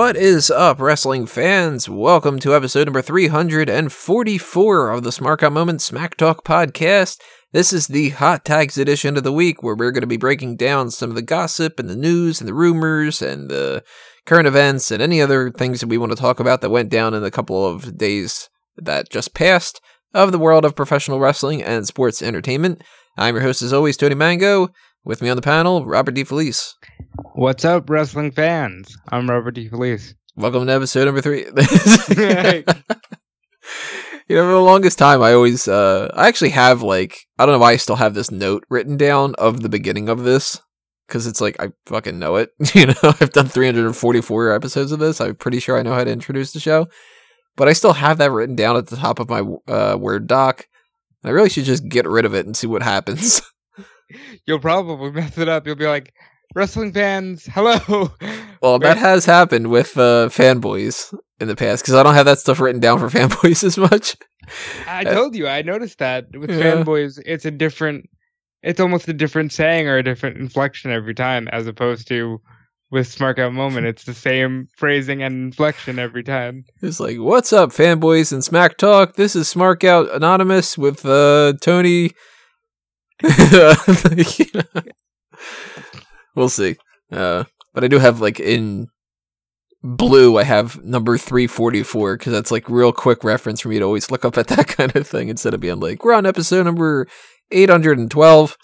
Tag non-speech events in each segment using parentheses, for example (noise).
What is up, wrestling fans? Welcome to episode number 344 of the Smark Out Moment Smack Talk podcast. This is the Hot Tags edition of the week where we're going to be breaking down some of the gossip and the news and the rumors and the current events and any other things that we want to talk about that went down in the couple of days that just passed of the world of professional wrestling and sports entertainment. I'm your host, as always, Tony Mango. With me on the panel, Robert DeFelice. What's up, wrestling fans? I'm Robert DeFelice. Welcome to episode number three. (laughs) you know, for the longest time, I always, uh, I actually have like, I don't know why I still have this note written down of the beginning of this. Cause it's like, I fucking know it. (laughs) You know, I've done 344 episodes of this. I'm pretty sure I know how to introduce the show. But I still have that written down at the top of my uh, Word doc. I really should just get rid of it and see what happens. (laughs) You'll probably mess it up. You'll be like, wrestling fans, hello. (laughs) Well, that has happened with uh, fanboys in the past because I don't have that stuff written down for (laughs) fanboys as much. I told you, I noticed that with Yeah. fanboys, it's a different, it's almost a different saying or a different inflection every time, as opposed to with Smark Out Moment, it's the same phrasing and inflection every time. It's like, what's up, fanboys and Smack Talk? This is Smark Out Anonymous with uh, Tony. (laughs) we'll see. Uh, but I do have like in blue, I have number three forty four because that's like real quick reference for me to always look up at that (laughs) kind of thing instead of being like, we're on episode number eight hundred and twelve.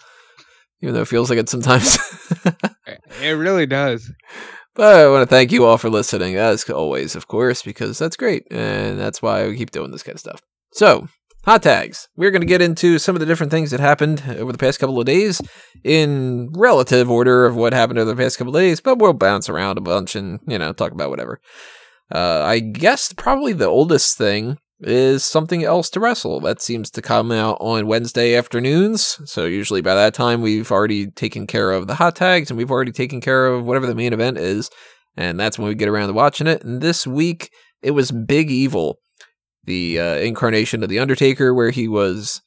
Even though it feels like it sometimes. (laughs) It really does. But I want to thank you all for listening, as always, of course, because that's great. And that's why we keep doing this kind of stuff. So, hot tags. We're going to get into some of the different things that happened over the past couple of days in relative order of what happened over the past couple of days, but we'll bounce around a bunch and, you know, talk about whatever. Uh, I guess probably the oldest thing is something else to wrestle. That seems to come out on Wednesday afternoons. So usually by that time we've already taken care of the hot tags and we've already taken care of whatever the main event is. And that's when we get around to watching it. And this week it was Big Evil, the uh, incarnation of the Undertaker, where he was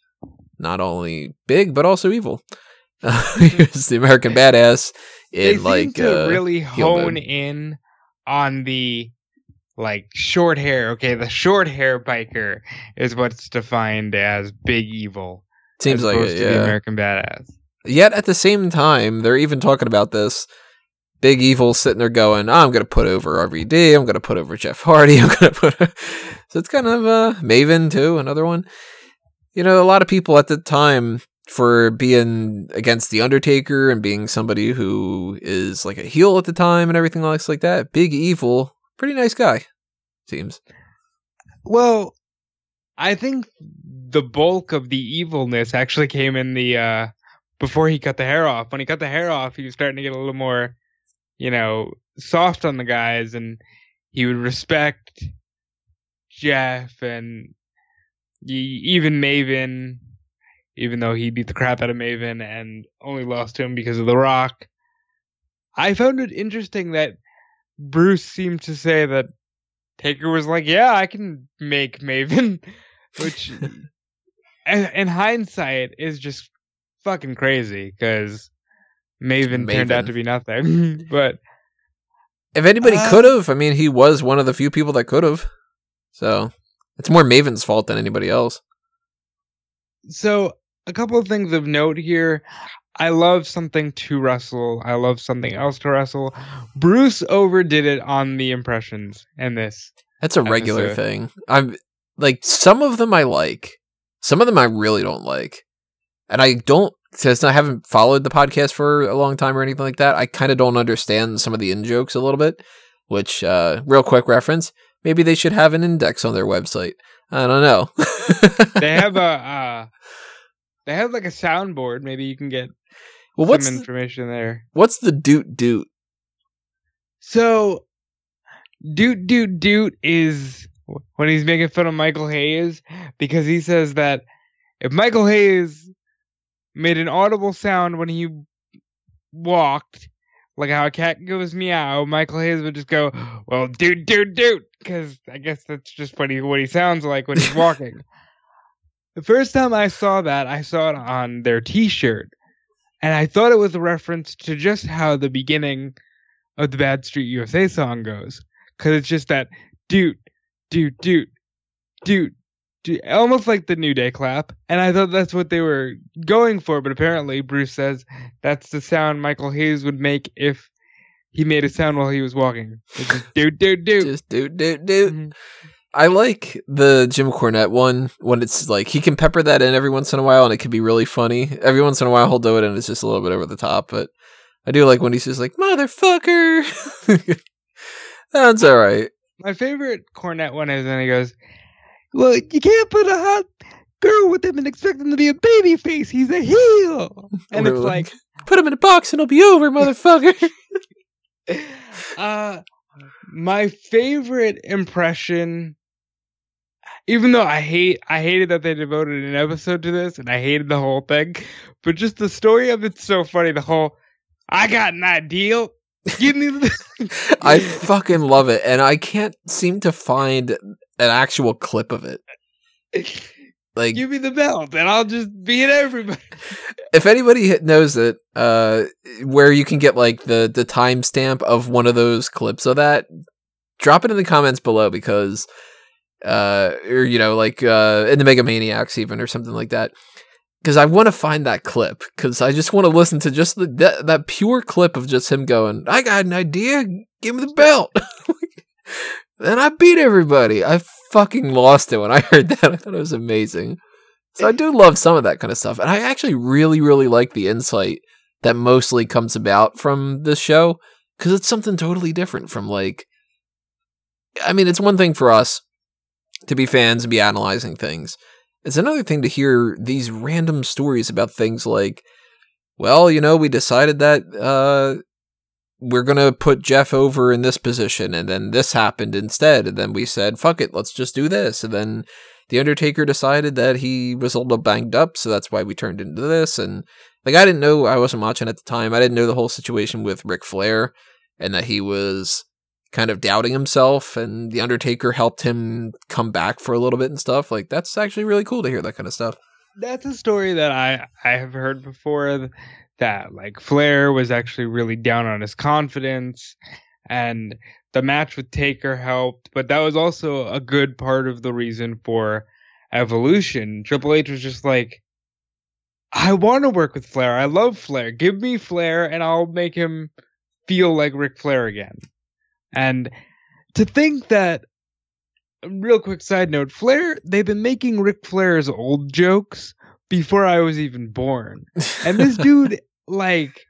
not only big but also evil. (laughs) he (laughs) was the American badass They in seem like to uh, really hone in on the like short hair. Okay, the short hair biker is what's defined as big evil. seems like it, to the. American badass. Yet at the same time, they're even talking about this. Big Evil sitting there going, I'm going to put over RVD. I'm going to put over Jeff Hardy. (laughs) I'm going to put. So it's kind of uh, Maven, too, another one. You know, a lot of people at the time for being against The Undertaker and being somebody who is like a heel at the time and everything else like that. Big Evil, pretty nice guy, seems. Well, I think the bulk of the evilness actually came in the uh before he cut the hair off. When he cut the hair off, he was starting to get a little more, you know, soft on the guys and he would respect Jeff and even Maven, even though he beat the crap out of Maven and only lost to him because of The Rock. I found it interesting that Bruce seemed to say that Taker was like, "Yeah, I can make Maven," (laughs) which, (laughs) in, in hindsight, is just fucking crazy because Maven, turned out to be nothing. (laughs) but If anybody Uh, could have, I mean, he was one of the few people that could have. So it's more Maven's fault than anybody else. so, a couple of things of note here. I love something to wrestle. I love something else to wrestle. Bruce overdid it on the impressions and this. That's a regular episode. thing. I'm like some of them I like, some of them I really don't like, and I don't. Since I haven't followed the podcast for a long time or anything like that, I kind of don't understand some of the in jokes a little bit. Which, uh, real quick reference, maybe they should have an index on their website. I don't know. They have a, (laughs) uh, they have like a soundboard. Maybe you can get well, what's some the, information there. what's the doot doot? So, Doot Doot Doot is when he's making fun of Michael Hayes because he says that if Michael Hayes made an audible sound when he walked, like how a cat goes meow, Michael Hayes would just go, "Well, Doot Doot Doot," because I guess that's just what he what he sounds like when he's walking. (laughs) the first time I saw that, I saw it on their T-shirt, and I thought it was a reference to just how the beginning of the Bad Street USA song goes. because it's just that dude, dude, dude, dude, almost like the New Day clap. And I thought that's what they were going for, but apparently Bruce says that's the sound Michael Hayes would make if he made a sound while he was walking. Dude, dude, dude. Just do do do. (laughs) Mhm. I like the Jim Cornette one when it's like he can pepper that in every once in a while and it can be really funny. Every once in a while he'll do it and it's just a little bit over the top, but I do like when he's just like motherfucker. (laughs) That's all right. My favorite Cornette one is when he goes, "Well, you can't put a hot girl with him and expect him to be a baby face. He's a heel." And it's like, Put him in a box and it'll be over, (laughs) motherfucker. (laughs) uh, my favorite impression. Even though I hate, I hated that they devoted an episode to this, and I hated the whole thing, but just the story of it's so funny. The whole, I got an ideal. Give me the. (laughs) I fucking love it and I can't seem to find an actual clip of it. Like Give me the belt, and I'll just beat everybody. (laughs) if anybody knows it, uh, where you can get like the the timestamp of one of those clips of that, drop it in the comments below because, uh, or you know, like uh, in the Mega Maniacs even or something like that. Because I want to find that clip because I just want to listen to just the that, that pure clip of just him going, "I got an idea, give me the belt." (laughs) Then I beat everybody. I fucking lost it when I (laughs) heard that. I thought it was amazing. So I do love some of that kind of stuff. And I actually really, really like the insight that mostly comes about from this show because it's something totally different from like. I mean, it's one thing for us to be fans and be analyzing things. It's another thing to hear these random stories about things like, well, you know, we decided that uh, we're gonna put Jeff over in this position, and then this happened instead, and then we said, fuck it, let's just do this, and then the Undertaker decided that he was a little banged up, so that's why we turned into this. And like, I didn't know, I wasn't watching at the time. I didn't know the whole situation with Ric Flair and that he was kind of doubting himself, and the Undertaker helped him come back for a little bit and stuff. Like, that's actually really cool to hear that kind of stuff. that's a story that I I have heard before that like Flair was actually really down on his confidence and the match with Taker helped, but that was also a good part of the reason for evolution. Triple H was just like I want to work with Flair. I love Flair. Give me Flair and I'll make him feel like Ric Flair again. And to think that real quick side note, Flair, they've been making Ric Flair's old jokes before I was even born. And this (laughs) dude, like,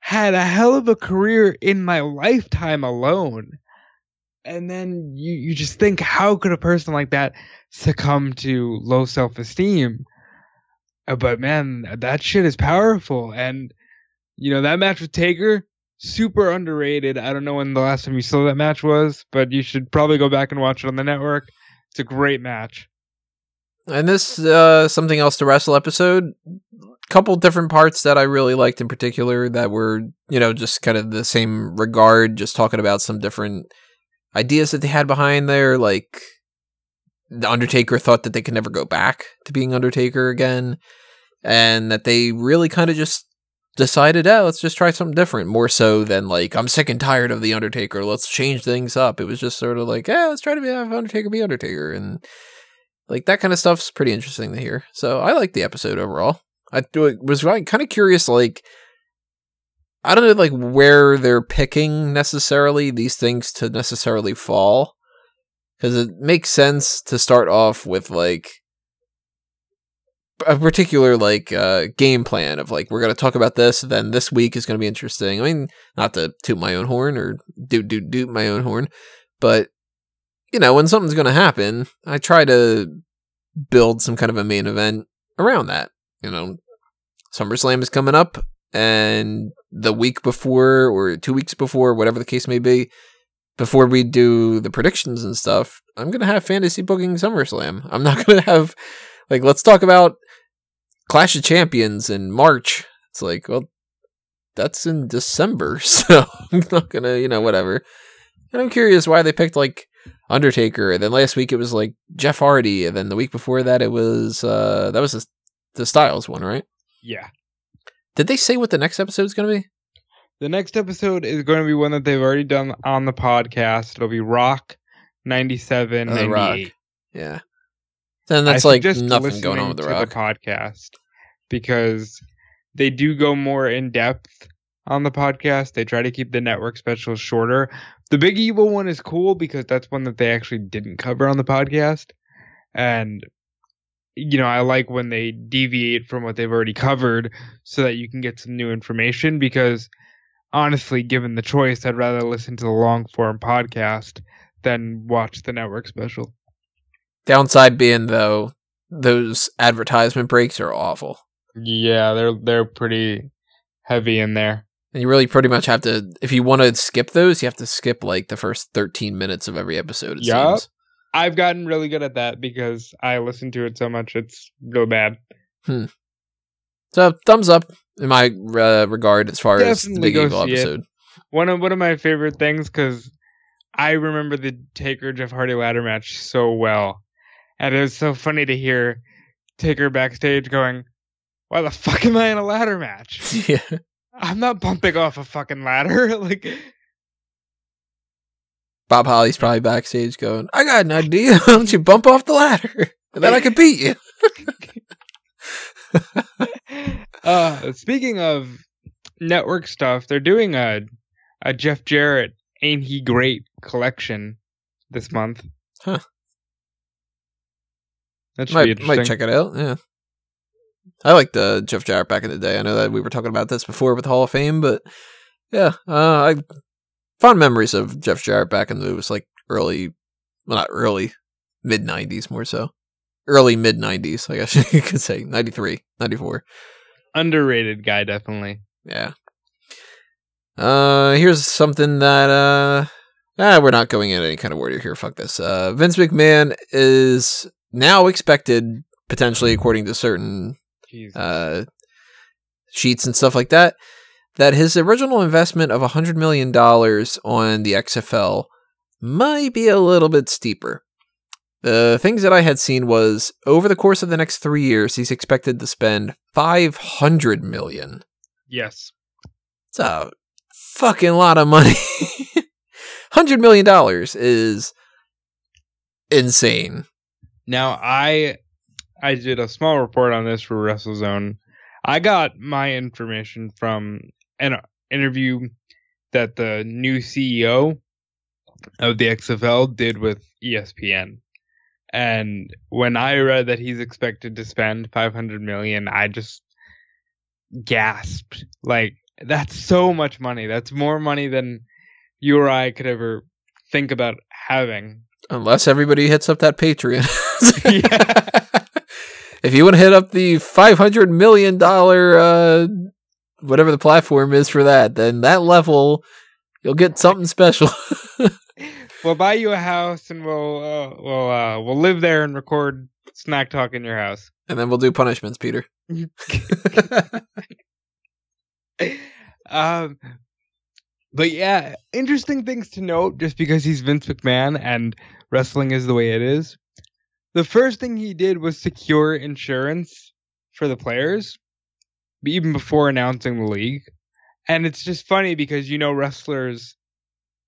had a hell of a career in my lifetime alone. And then you, you just think, how could a person like that succumb to low self esteem? Uh, but man, that shit is powerful. And, you know, that match with Taker, super underrated. I don't know when the last time you saw that match was, but you should probably go back and watch it on the network. It's a great match. And this uh something else to wrestle episode, couple different parts that I really liked in particular that were, you know, just kind of the same regard, just talking about some different ideas that they had behind there, like the Undertaker thought that they could never go back to being Undertaker again, and that they really kind of just decided, oh, let's just try something different, more so than like, I'm sick and tired of the Undertaker, let's change things up. It was just sort of like, yeah, let's try to be have Undertaker be Undertaker, and like that kind of stuff's pretty interesting to hear. So I like the episode overall. I was kind of curious, like I don't know, like where they're picking necessarily these things to necessarily fall, because it makes sense to start off with like a particular like uh game plan of like we're gonna talk about this, then this week is gonna be interesting. I mean, not to toot my own horn or do do do my own horn, but you know, when something's gonna happen, I try to build some kind of a main event around that. You know, SummerSlam is coming up, and the week before or two weeks before, whatever the case may be, before we do the predictions and stuff, I'm gonna have fantasy booking SummerSlam. I'm not (laughs) gonna have like let's talk about Clash of Champions in March. It's like, well, that's in December, (laughs) so I'm not gonna, you know, whatever. And I'm curious why they picked like Undertaker, and then last week it was like Jeff Hardy, and then the week before that it was uh that was the, the Styles one, right? Yeah. Did they say what the next episode is gonna be? The next episode is going to be one that they've already done on the podcast. It'll be Rock 97, Oh, The Rock. Yeah. Then that's I like nothing going on with the to rock. podcast because they do go more in depth on the podcast. They try to keep the network specials shorter. The Big Evil one is cool because that's one that they actually didn't cover on the podcast, and you know I like when they deviate from what they've already covered so that you can get some new information. Because honestly, given the choice, I'd rather listen to the long form podcast than watch the network special. Downside being though, those advertisement breaks are awful. Yeah, they're they're pretty heavy in there. And you really pretty much have to if you want to skip those, you have to skip like the first 13 minutes of every episode it seems. I've gotten really good at that because I listen to it so much it's real bad. So, thumbs up in my uh, regard as far as the Big go Evil episode. One of one of my favorite things because I remember the Taker Jeff Hardy ladder match so well, and it was so funny to hear Taker backstage going, "Why the fuck am I in a ladder match? (laughs) yeah. I'm not bumping off a fucking ladder." (laughs) like, Bob Holly's probably backstage going, I got an idea. (laughs) Why don't you bump off the ladder? And then I could beat you. (laughs) uh, speaking of network stuff, they're doing a a Jeff Jarrett "Ain't He Great" collection this month. Huh. That should be Might, interesting. might check it out. Yeah. I liked uh, Jeff Jarrett back in the day. I know that we were talking about this before with Hall of Fame, but yeah, uh, I fond memories of Jeff Jarrett back in the it was like early, well, not early, mid '90s more so, early mid '90s. I guess (laughs) you could say 93, 94. Underrated guy, definitely. Yeah. Uh, here's something that uh, ah, we're not going in any kind of order here. Fuck this. Uh, Vince McMahon is now expected, potentially according to certain. Uh, sheets and stuff like that, that his original investment of $100 million on the XFL might be a little bit steeper. The things that I had seen was over the course of the next three years, he's expected to spend 500 million. yes. It's a fucking lot of money. (laughs) $100 million is insane. Now I I did a small report on this for WrestleZone. I got my information from an interview that the new CEO of the XFL did with ESPN. And when I read that he's expected to spend 500 million, I just gasped. Like that's so much money. That's more money than you or I could ever think about having. Unless everybody hits up that Patreon. (laughs) (laughs) Yeah. If you want to hit up the five hundred million dollar uh, whatever the platform is for that, then that level you'll get something special. (laughs) We'll buy you a house and we'll uh, we'll uh, we'll live there and record snack talk in your house. and then we'll do punishments, Peter. (laughs) um, but yeah, interesting things to note. Just because he's Vince McMahon and wrestling is the way it is, the first thing he did was secure insurance for the players, even before announcing the league. And it's just funny because you know wrestlers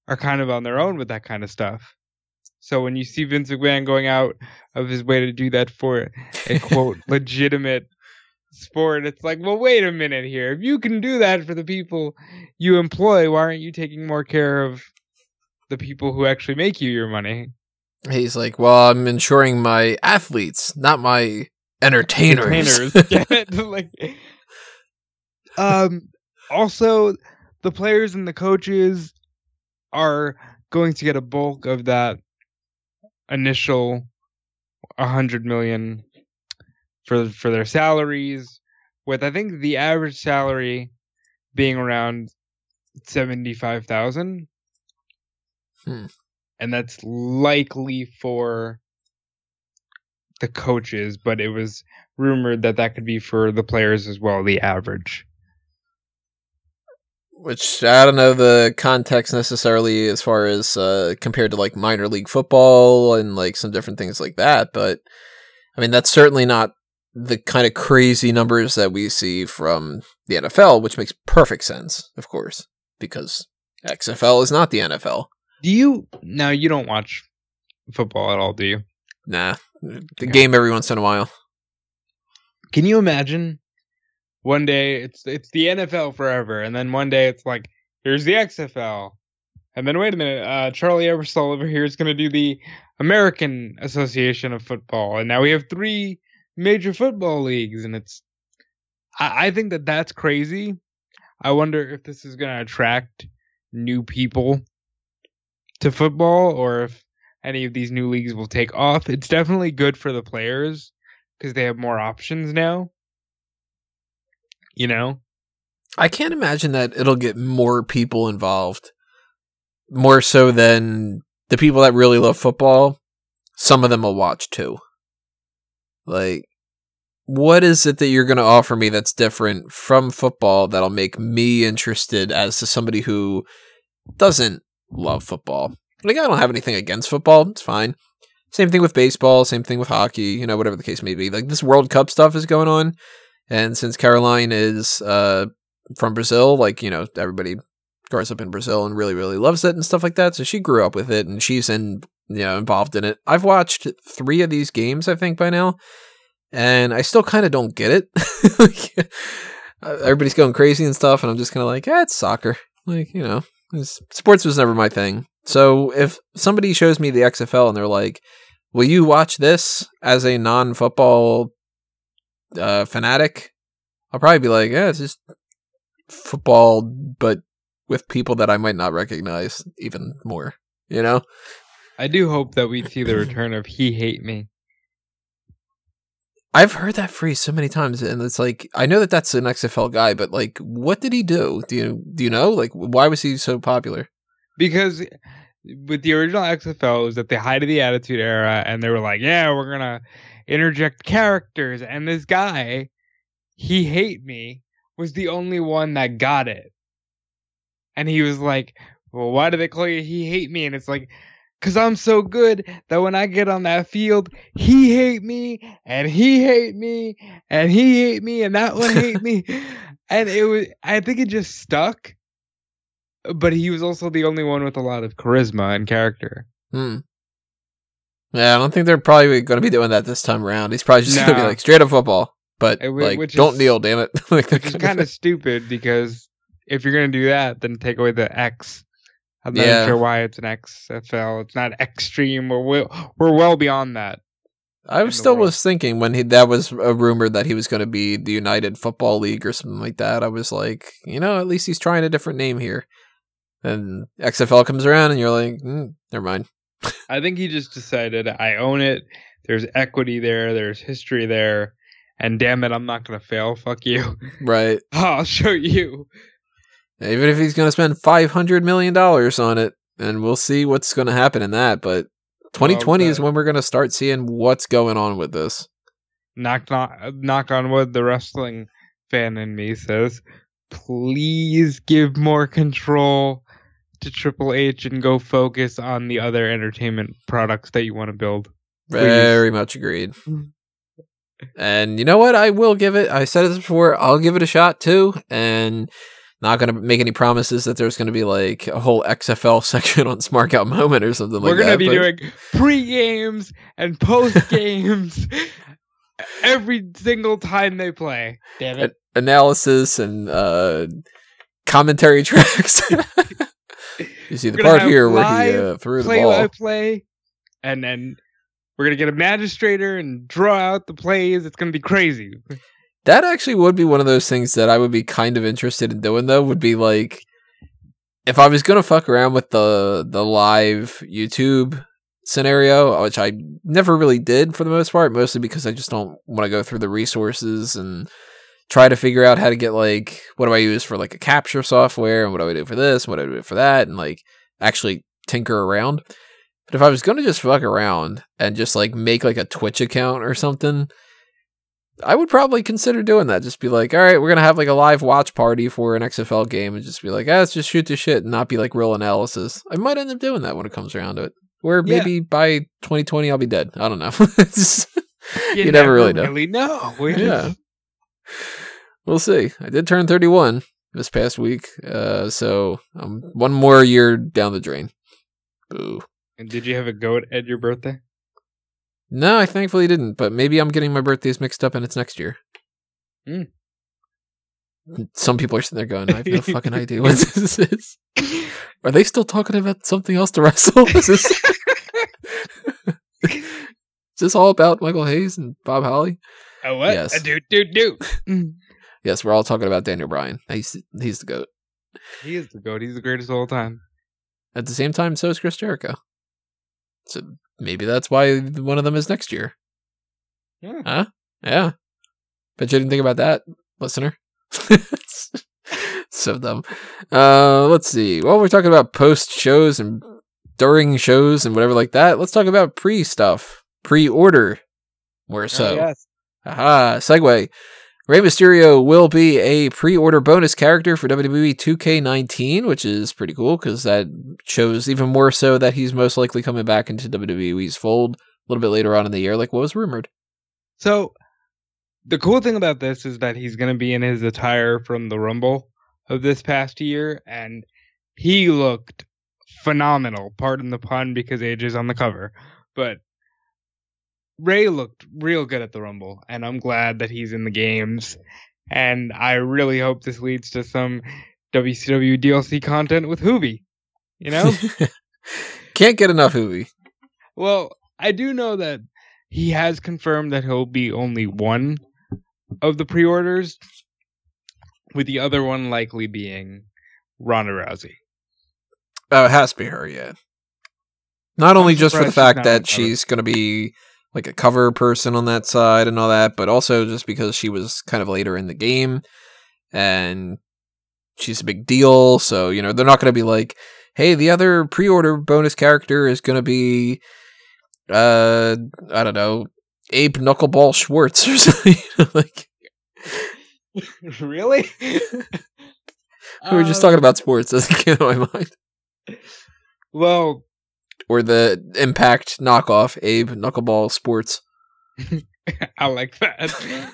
are kind of on their own with that kind of stuff. So when you see Vince McMahon going out of his way to do that for a quote (laughs) legitimate sport, it's like, well, wait a minute here. If you can do that for the people you employ, why aren't you taking more care of the people who actually make you your money? He's like, well, I'm insuring my athletes, not my entertainers. Entertainers. (laughs) (laughs) Like, um, also, the players and the coaches are going to get a bulk of that initial 100 million for for their salaries with I think the average salary being around 75,000 Hmm. And that's likely for the coaches but it was rumored that that could be for the players as well the average Which I don't know the context necessarily as far as uh, compared to like minor league football and like some different things like that, but I mean that's certainly not the kind of crazy numbers that we see from the NFL, which makes perfect sense, of course. because XFL is not the NFL. Do you now? You don't watch football at all, do you? Nah, the Okay. game every once in a while. Can you imagine? One day it's it's the NFL forever, and then one day it's like here's the XFL, and then wait a minute, uh, Charlie Ebersol over here is going to do the American Association of Football, and now we have three major football leagues, and it's I, I think that that's crazy. I wonder if this is going to attract new people to football, or if any of these new leagues will take off. It's definitely good for the players because they have more options now. You know, I can't imagine that it'll get more people involved. More so than the people that really love football. Some of them will watch too. Like, what is it that you're going to offer me that's different from football that'll make me interested as to somebody who doesn't love football? Like, I don't have anything against football. It's fine. Same thing with baseball. Same thing with hockey. You know, whatever the case may be. Like, this World Cup stuff is going on. And since Caroline is uh, from Brazil, like, you know, everybody grows up in Brazil and really, really loves it and stuff like that. So she grew up with it and she's in, you know, involved in it. I've watched three of these games, I think, by now. And I still kind of don't get it. (laughs) like, uh, everybody's going crazy and stuff. And I'm just kind of like, eh, it's soccer. Like, you know, sports was never my thing. So if somebody shows me the XFL and they're like, will you watch this as a non football uh, fanatic, I'll probably be like, yeah, it's just football, but with people that I might not recognize even more. You know, I do hope that we see the return of "He Hate Me." I've heard that phrase so many times, and it's like I know that that's an XFL guy, but like, what did he do? Do you do you know? Like, why was he so popular? because with the original XFL it was at the height of the Attitude Era, and they were like, "Yeah, we're gonna interject characters," and this guy, he hate me, was the only one that got it, and he was like, "Well, why do they call you he hate me?" And it's like. Cause I'm so good that when I get on that field, he hate me and he hate me and he hate me and that one hate me, (laughs) and it was. I think it just stuck but he was also the only one with a lot of charisma and character. Hmm. Yeah, I don't think they're probably going to be doing that this time around. He's probably just going to be like straight up football, but like, don't kneel, damn it. (laughs) like, Which is kind of stupid because if you're gonna do that, then take away the X. I'm not Yeah. sure why it's an XFL. It's not extreme. We're well, we're well beyond that. I was still was thinking when he that was a rumor that he was going to be the United Football League or something like that. I was like, you know, at least he's trying a different name here. And XFL comes around, and you're like, mm, never mind. (laughs) I think he just decided I own it. There's equity there. There's history there. And damn it, I'm not gonna fail. Fuck you. Right. (laughs) I'll show you. Even if he's going to spend five hundred million dollars on it, and we'll see what's going to happen in that. But 2020 is when we're going to start seeing what's going on with this. knock knock knock on wood the wrestling fan in me says please give more control to triple h and go focus on the other entertainment products that you want to build Please. Very much agreed. And you know what? I will give it. I said this before. I'll give it a shot too. And not going to make any promises that there's going to be like a whole XFL (laughs) section on Smark Out Moment or something like that. we're gonna be but- doing pre-games and post-games (laughs) every single time they play damn it analysis and uh, commentary (laughs) tracks. you see the We're part here where he uh, threw the play ball. by play and then we're gonna get a magistrator and draw out the plays it's gonna be crazy That actually would be one of those things that I would be kind of interested in doing though, would be like if I was gonna fuck around with the the live YouTube scenario, which I never really did for the most part, mostly because I just don't want to go through the resources and try to figure out how to get like what do I use for like a capture software and what do I do for this, what do I do for that, and like actually tinker around. But if I was gonna just fuck around and just like make like a Twitch account or something, I would probably consider doing that. Just be like, all right, we're gonna have like a live watch party for an XFL game, and just be like, ah, let's just shoot the shit and not be like real analysis. I might end up doing that when it comes around to it. Or Yeah. maybe by 2020 I'll be dead. I don't know. (laughs) It's- You never really know. really know. We (laughs) Yeah. just- we'll see. I did turn 31, this past week. Uh, so um, one more year down the drain. Boo. And did you have a goat at your birthday? No, I thankfully didn't. But maybe I'm getting my birthdays mixed up and it's next year. Hmm. Some people are sitting there going, "I have no (laughs) fucking idea what this is." Are they still talking about something else to wrestle? (laughs) Is this, (laughs) is this all about Michael Hayes and Bob Holly? A what? Yes. A doot doot doot. Yes, we're all talking about Daniel Bryan. He's he's the goat. he is the goat. He's the greatest of all time. At the same time, so is Chris Jericho. So maybe that's why one of them is next year. Yeah. Huh? Yeah. Bet you didn't think about that, listener. (laughs) so dumb. Uh, let's see. Well, we're talking about post shows and during shows and whatever like that. Let's talk about pre stuff, pre order. More so. Oh, yes. Aha, segue. Rey Mysterio will be a pre-order bonus character for WWE 2K19, which is pretty cool because that shows even more so that he's most likely coming back into WWE's fold a little bit later on in the year, like what was rumored. So the cool thing about this is that he's going to be in his attire from the Rumble of this past year, and he looked phenomenal. Pardon the pun, because AJ is on the cover, but Rey looked real good at the Rumble, and I'm glad that he's in the games. And I really hope this leads to some WCW DLC content with Hoovy. You know? (laughs) Can't get enough Hoovy. Well, I do know that he has confirmed that he'll be only one of the pre-orders, with the other one likely being Ronda Rousey. Oh, it has to be her, yeah. Not only just for the fact that she's going to be like a cover person on that side and all that, but also just because she was kind of later in the game and she's a big deal. So, you know, they're not going to be like, hey, the other pre order bonus character is going to be, uh, I don't know, Abe Knuckleball Schwartz or (laughs) something. like, (laughs) really? we were just Um, talking about sports. Get (laughs) in my mind. Well, Or the Impact knockoff, Abe Knuckleball Sports. (laughs) I like that.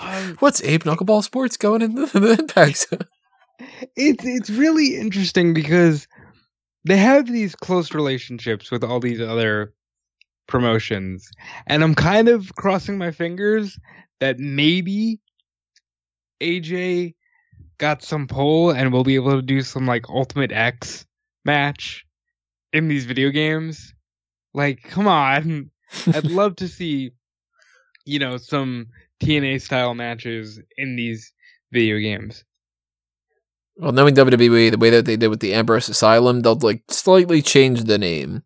um, (laughs) What's Abe Knuckleball Sports going into the Impact? (laughs) it's it's really interesting because they have these close relationships with all these other promotions and i'm kind of crossing my fingers that maybe aj got some pull and we'll be able to do some like ultimate x match in these video games like come on i'd (laughs) love to see you know some tna style matches in these video games Well, knowing WWE, the way that they did with the Ambrose Asylum, they'll like slightly change the name.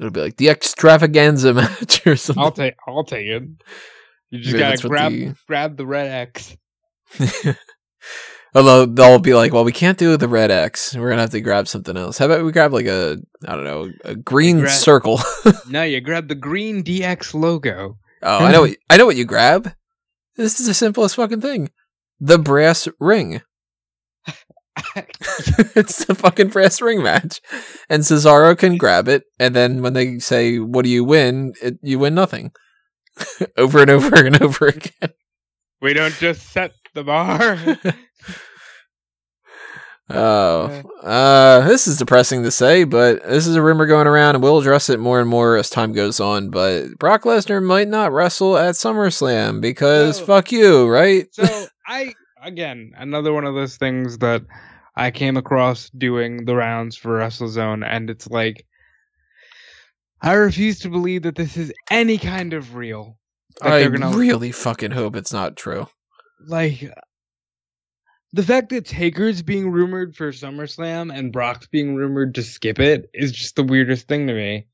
It'll be like the Extravaganza (laughs) match or something. I'll take I'll take it. You just Maybe gotta grab the- grab the red X. (laughs) Although they'll be like, well, we can't do the red X. We're gonna have to grab something else. How about we grab like a I don't know a green circle? (laughs) No, you grab the green DX logo. oh, I know. What, I know what you grab. This is the simplest fucking thing. The brass ring. (laughs) it's the fucking brass ring match, and Cesaro can grab it, and then when they say, "What do you win?" It, you win nothing, (laughs) over and over and over again. we don't just set the bar. Oh, uh, this is depressing to say, but this is a rumor going around, and we'll address it more and more as time goes on. But Brock Lesnar might not wrestle at SummerSlam because No. fuck you, right? so (laughs) I again another one of those things that I came across doing the rounds for WrestleZone, and it's like I refuse to believe that this is any kind of real. That I gonna really fucking hope it's not true. like the fact that Taker's being rumored for SummerSlam and Brock's being rumored to skip it is just the weirdest thing to me.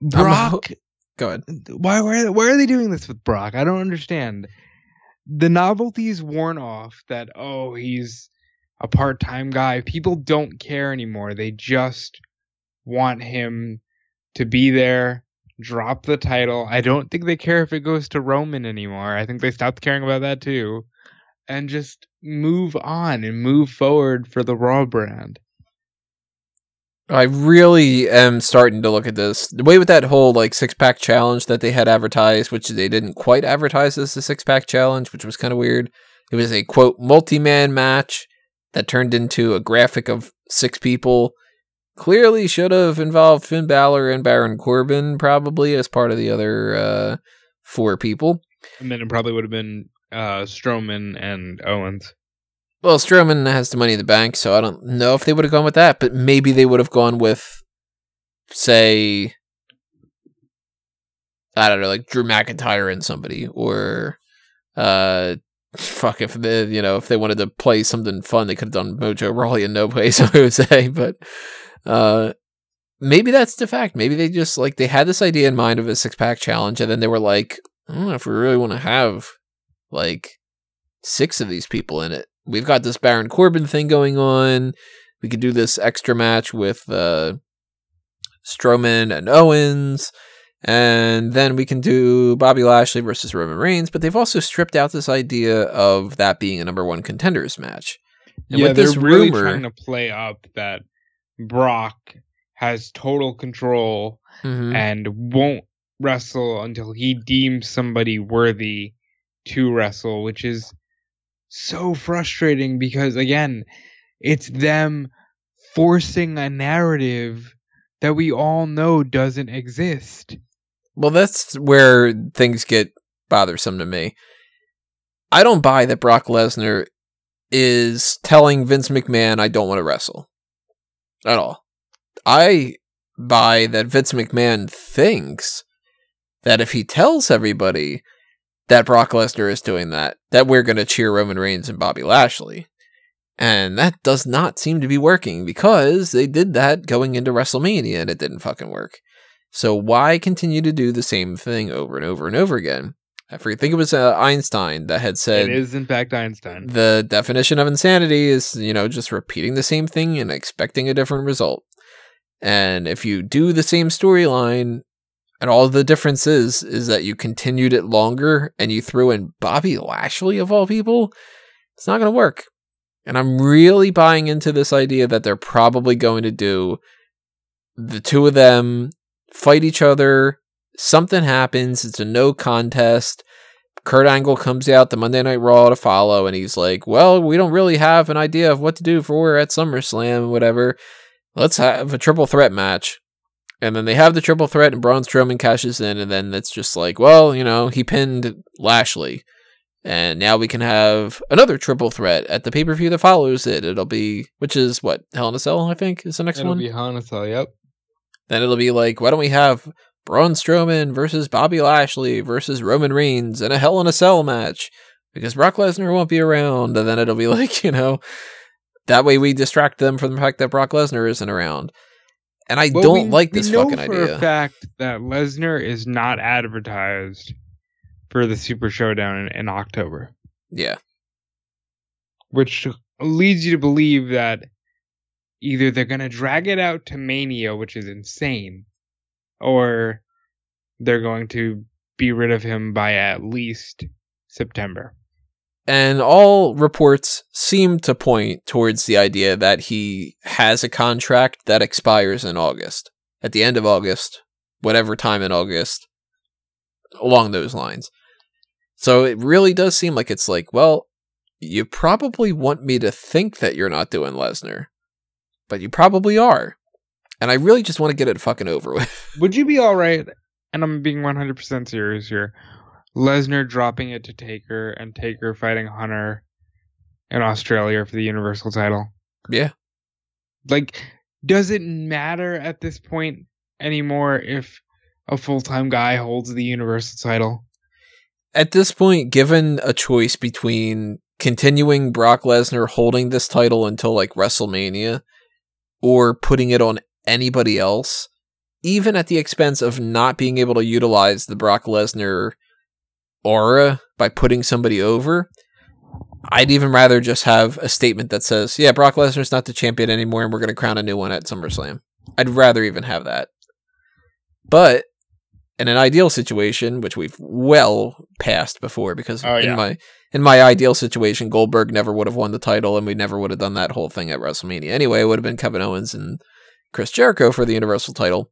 Brock, Go ahead. why why why are they doing this with Brock? I don't understand. The novelty's worn off that oh he's a part-time guy. People don't care anymore. They just want him to be there, drop the title. I don't think they care if it goes to Roman anymore. I think they stopped caring about that too. And just move on and move forward for the Raw brand. I really am starting to look at this the way with that whole like six pack challenge that they had advertised, which they didn't quite advertise as the six pack challenge, which was kind of weird. It was a quote multi man match that turned into a graphic of six people. Clearly should have involved Finn Balor and Baron Corbin, probably as part of the other uh, four people. And then it probably would have been uh, Strowman and Owens. Well, Strowman has the money in the bank, so I don't know if they would have gone with that, but maybe they would have gone with, say, I don't know, like Drew McIntyre and somebody, or uh, (laughs) fuck if they, you know, if they wanted to play something fun, they could have done Mojo Rawley and No (laughs) I would say, but uh, maybe that's the fact. Maybe they just like they had this idea in mind of a six pack challenge, and then they were like, I don't know if we really want to have like six of these people in it. We've got this Baron Corbin thing going on. We could do this extra match with uh, Strowman and Owens. And then we can do Bobby Lashley versus Roman Reigns, but they've also stripped out this idea of that being a number one contenders match. And yeah, they're really rumor, trying to play up that Brock has total control mm-hmm. and won't wrestle until he deems somebody worthy to wrestle, which is so frustrating because again, it's them forcing a narrative that we all know doesn't exist. Well, that's where things get bothersome to me. I don't buy that Brock Lesnar is telling Vince McMahon I don't want to wrestle at all. I buy that Vince McMahon thinks that if he tells everybody that Brock Lesnar is doing that, that we're going to cheer Roman Reigns and Bobby Lashley. And that does not seem to be working because they did that going into WrestleMania and it didn't fucking work. So why continue to do the same thing over and over and over again? I forget, think it was uh, Einstein that had said it is in fact Einstein. The definition of insanity is you know just repeating the same thing and expecting a different result. And if you do the same storyline, and all the difference is is that you continued it longer and you threw in Bobby Lashley of all people, it's not going to work. And I'm really buying into this idea that they're probably going to do the two of them fight each other. Something happens. It's a no contest. Kurt Angle comes out the Monday Night Raw to follow, and he's like, "Well, we don't really have an idea of what to do for we're at SummerSlam, whatever. Let's have a triple threat match." And then they have the triple threat, and Braun Strowman cashes in, and then it's just like, well, you know, he pinned Lashley, and now we can have another triple threat at the pay per view that follows it. It'll be, which is what Hell in a Cell, I think, is the next It'll one. It'll be Hell in a Cell, yep. Then it'll be like, why don't we have Braun Strowman versus Bobby Lashley versus Roman Reigns in a Hell in a Cell match? Because Brock Lesnar won't be around. And then it'll be (laughs) like, you know, that way we distract them from the fact that Brock Lesnar isn't around. And I well, don't we, like this fucking idea. for a fact that Lesnar is not advertised for the Super Showdown in, in October. Yeah. Which leads you to believe that either they're going to drag it out to Mania, which is insane, or they're going to be rid of him by at least September. And all reports seem to point towards the idea that he has a contract that expires in August, at the end of August, whatever time in August, along those lines. So it really does seem like it's like, well, you probably want me to think that you're not doing Lesnar but you probably are. And I really just want to get it fucking over with. Would you be all right? And I'm being 100% serious here. Lesnar dropping it to Taker and Taker fighting Hunter in Australia for the Universal title. Yeah. Like, does it matter at this point anymore if a full time guy holds the Universal title? At this point, given a choice between continuing Brock Lesnar holding this title until like WrestleMania or putting it on anybody else, even at the expense of not being able to utilize the Brock Lesnar aura by putting somebody over. I'd even rather just have a statement that says, yeah, Brock Lesnar's not the champion anymore and we're going to crown a new one at SummerSlam. I'd rather even have that. But in an ideal situation, which we've well passed before, because oh, yeah. in my in my ideal situation, Goldberg never would have won the title, and we never would have done that whole thing at WrestleMania. Anyway, it would have been Kevin Owens and Chris Jericho for the Universal title.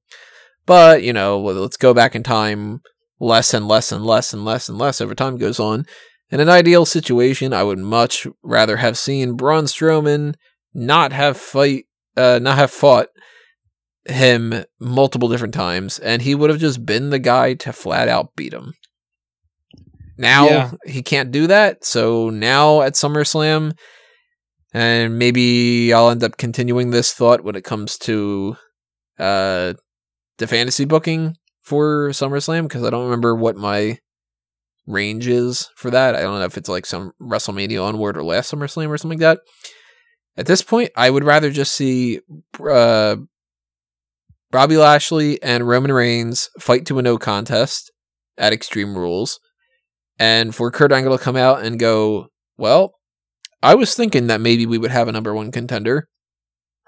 But you know, let's go back in time, less and less and less and less and less over time goes on, In an ideal situation, I would much rather have seen Braun Strowman not have fight, uh, not have fought him multiple different times, and he would have just been the guy to flat out beat him. Now Yeah. he can't do that, so now at SummerSlam, and maybe I'll end up continuing this thought when it comes to uh, the fantasy booking for SummerSlam because I don't remember what my range is for that. I don't know if it's like some WrestleMania onward or last SummerSlam or something like that. At this point, I would rather just see uh, Bobby Lashley and Roman Reigns fight to a no contest at Extreme Rules, and for Kurt Angle to come out and go, "Well, I was thinking that maybe we would have a number one contender.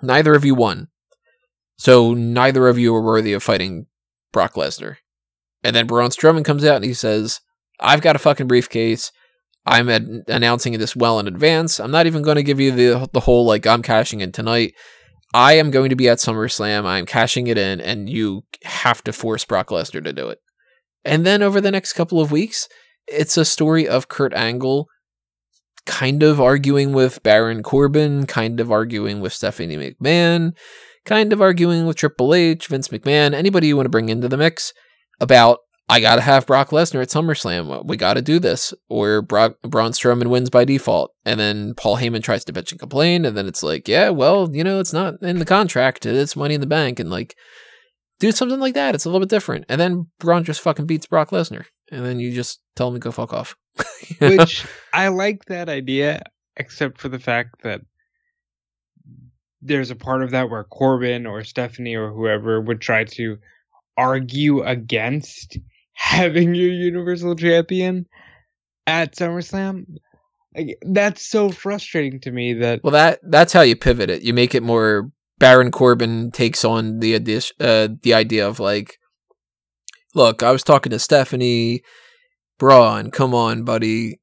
Neither of you won, so neither of you are worthy of fighting Brock Lesnar." And then Braun Strowman comes out and he says, "I've got a fucking briefcase." I'm ad- announcing this well in advance. I'm not even going to give you the the whole like I'm cashing in tonight. I am going to be at SummerSlam. I'm cashing it in, and you have to force Brock Lesnar to do it. And then over the next couple of weeks, it's a story of Kurt Angle kind of arguing with Baron Corbin, kind of arguing with Stephanie McMahon, kind of arguing with Triple H, Vince McMahon, anybody you want to bring into the mix about I gotta have Brock Lesnar at SummerSlam. We gotta do this, or Brock Braun Strowman wins by default, and then Paul Heyman tries to bitch and complain, and then it's like, yeah, well, you know, it's not in the contract. It's Money in the Bank, and like, do something like that. It's a little bit different. And then Braun just fucking beats Brock Lesnar, and then you just tell him to go fuck off. You (laughs) know? Which I like that idea, except for the fact that there's a part of that where Corbin or Stephanie or whoever would try to argue against having your Universal Champion at SummerSlam. Like, that's so frustrating to me that Well, that that's how you pivot it. You make it more. Baron Corbin takes on the uh, the idea of like, look, I was talking to Stephanie, Braun. Come on, buddy.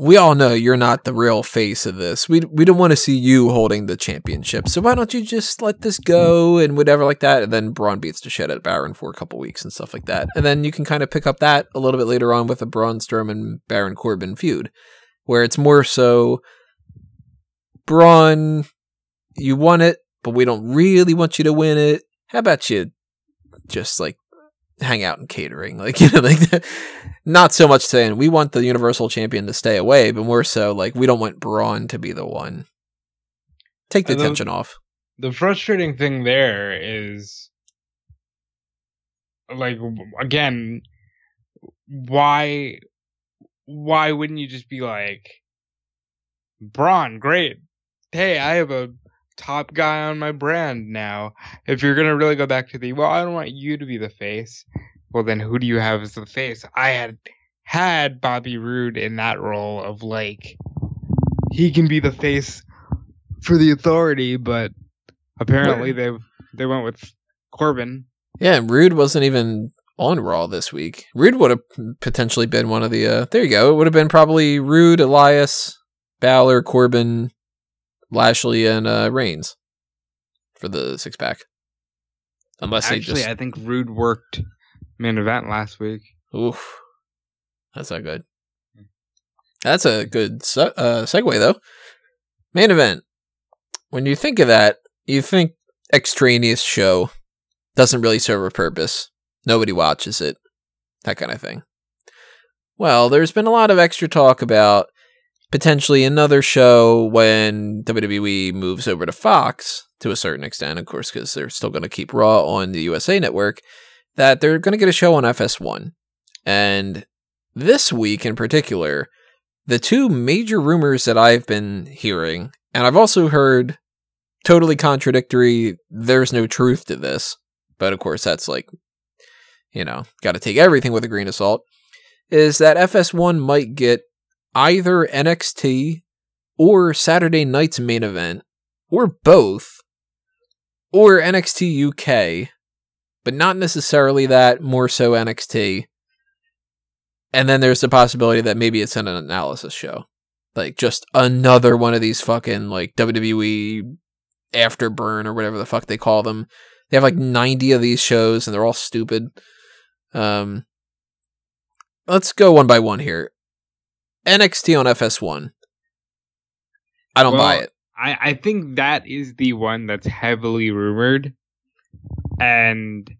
We all know you're not the real face of this. We we don't want to see you holding the championship. So why don't you just let this go and whatever like that? And then Braun beats the shit out of Baron for a couple weeks and stuff like that. And then you can kind of pick up that a little bit later on with a Braun Strowman Baron Corbin feud, where it's more so Braun, you won it, but we don't really want you to win it. How about you just like hang out in catering? Like, (laughs) you know, like. Not so much saying we want the Universal Champion to stay away, but more so like we don't want Braun to be the one. Take the And tension off. the frustrating thing there is like again why why wouldn't you just be like Braun, great. Hey, I have a top guy on my brand now. If you're gonna really go back to the well, I don't want you to be the face. Well then who do you have as the face? I had had Bobby Roode in that role of like he can be the face for the authority, but apparently they they went with Corbin. Yeah, and Roode wasn't even on Raw this week. Roode would have potentially been one of the. Uh, there you go. It would have been probably Roode, Elias, Balor, Corbin, Lashley, and uh, Reigns for the six pack. Unless Actually, they just I think Roode worked main event last week. Oof. That's not good. That's a good se- uh, segue, though. Main event. When you think of that, you think extraneous show doesn't really serve a purpose. Nobody watches it. That kind of thing. Well, there's been a lot of extra talk about potentially another show when WWE moves over to Fox to a certain extent, of course, because they're still going to keep Raw on the USA network, that they're going to get a show on FS1. And this week in particular, the two major rumors that I've been hearing, and I've also heard totally contradictory, there's no truth to this, but of course that's like, you know, got to take everything with a grain of salt, is that FS1 might get either NXT or Saturday night's main event, or both, or NXT UK, but not necessarily that, more so NXT. And then there's the possibility that maybe it's an analysis show. Like just another one of these fucking like WWE afterburn or whatever the fuck they call them. They have like 90 of these shows and they're all stupid. Um let's go one by one here. NXT on FS1. I don't buy it. I, I think that is the one that's heavily rumored. And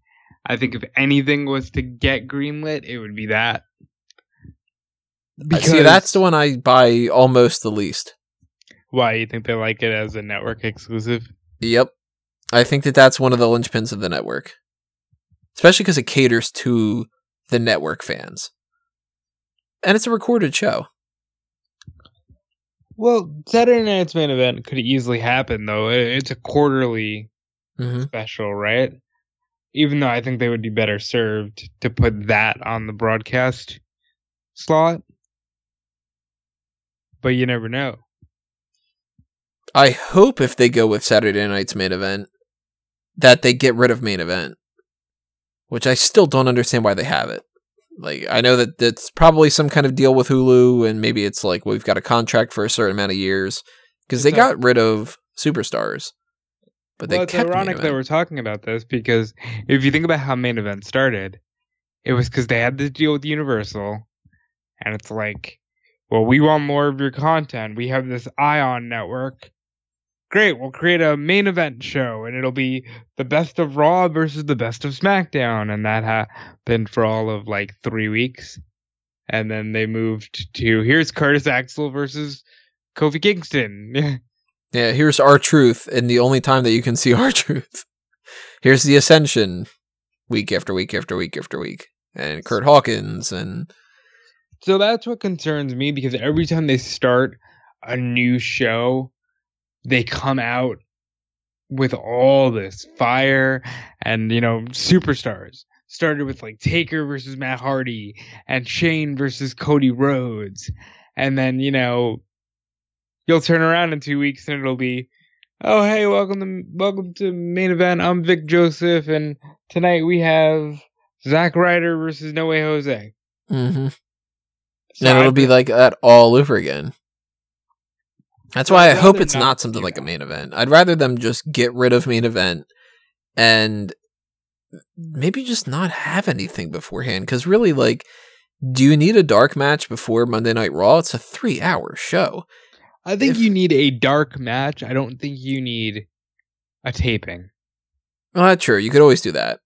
I think if anything was to get greenlit, it would be that. Uh, See, that's the one I buy almost the least. why you think they like it as a network exclusive. Yep. I think that that's one of the linchpins of the network. Especially because it caters to the network fans. And it's a recorded show. Well, Saturday Night's main event could easily happen though. It's a quarterly hmm special, right? Even though I think they would be better served to put that on the broadcast slot. But you never know. I hope if they go with Saturday night's main event, that they get rid of main event. Which I still don't understand why they have it. Like, I know that that's probably some kind of deal with Hulu, and maybe it's like we've got a contract for a certain amount of years. Because they got rid of superstars. But they well, it's kept ironic that we're talking about this because if you think about how main event started, it was because they had this deal with Universal, and it's like, well, we want more of your content. We have this Ion network. Great, we'll create a main event show, and it'll be the best of Raw versus the best of SmackDown, and that happened for all of like three weeks, and then they moved to here's Curtis Axel versus Kofi Kingston. (laughs) Yeah, here's R-Truth, and the only time that you can see (laughs) R-Truth. Here's the Ascension, week after week after week after week, and Curt Hawkins, and So that's what concerns me because every time they start a new show, they come out with all this fire and, you know, superstars. Started with like Taker versus Matt Hardy and Shane versus Cody Rhodes. And then, you know, you'll turn around in two weeks and it'll be, oh, hey, welcome to, welcome to main event. I'm Vic Joseph. And tonight we have Zack Ryder versus No Way Jose. mm-hmm. So and it'll be like that all over again. That's why I hope it's not not something like a main event. I'd rather them just get rid of main event and maybe just not have anything beforehand. Because really, like, do you need a dark match before Monday Night Raw? It's a three-hour show. I think if- you need a dark match. I don't think you need a taping. Well, that's true. You could always do that.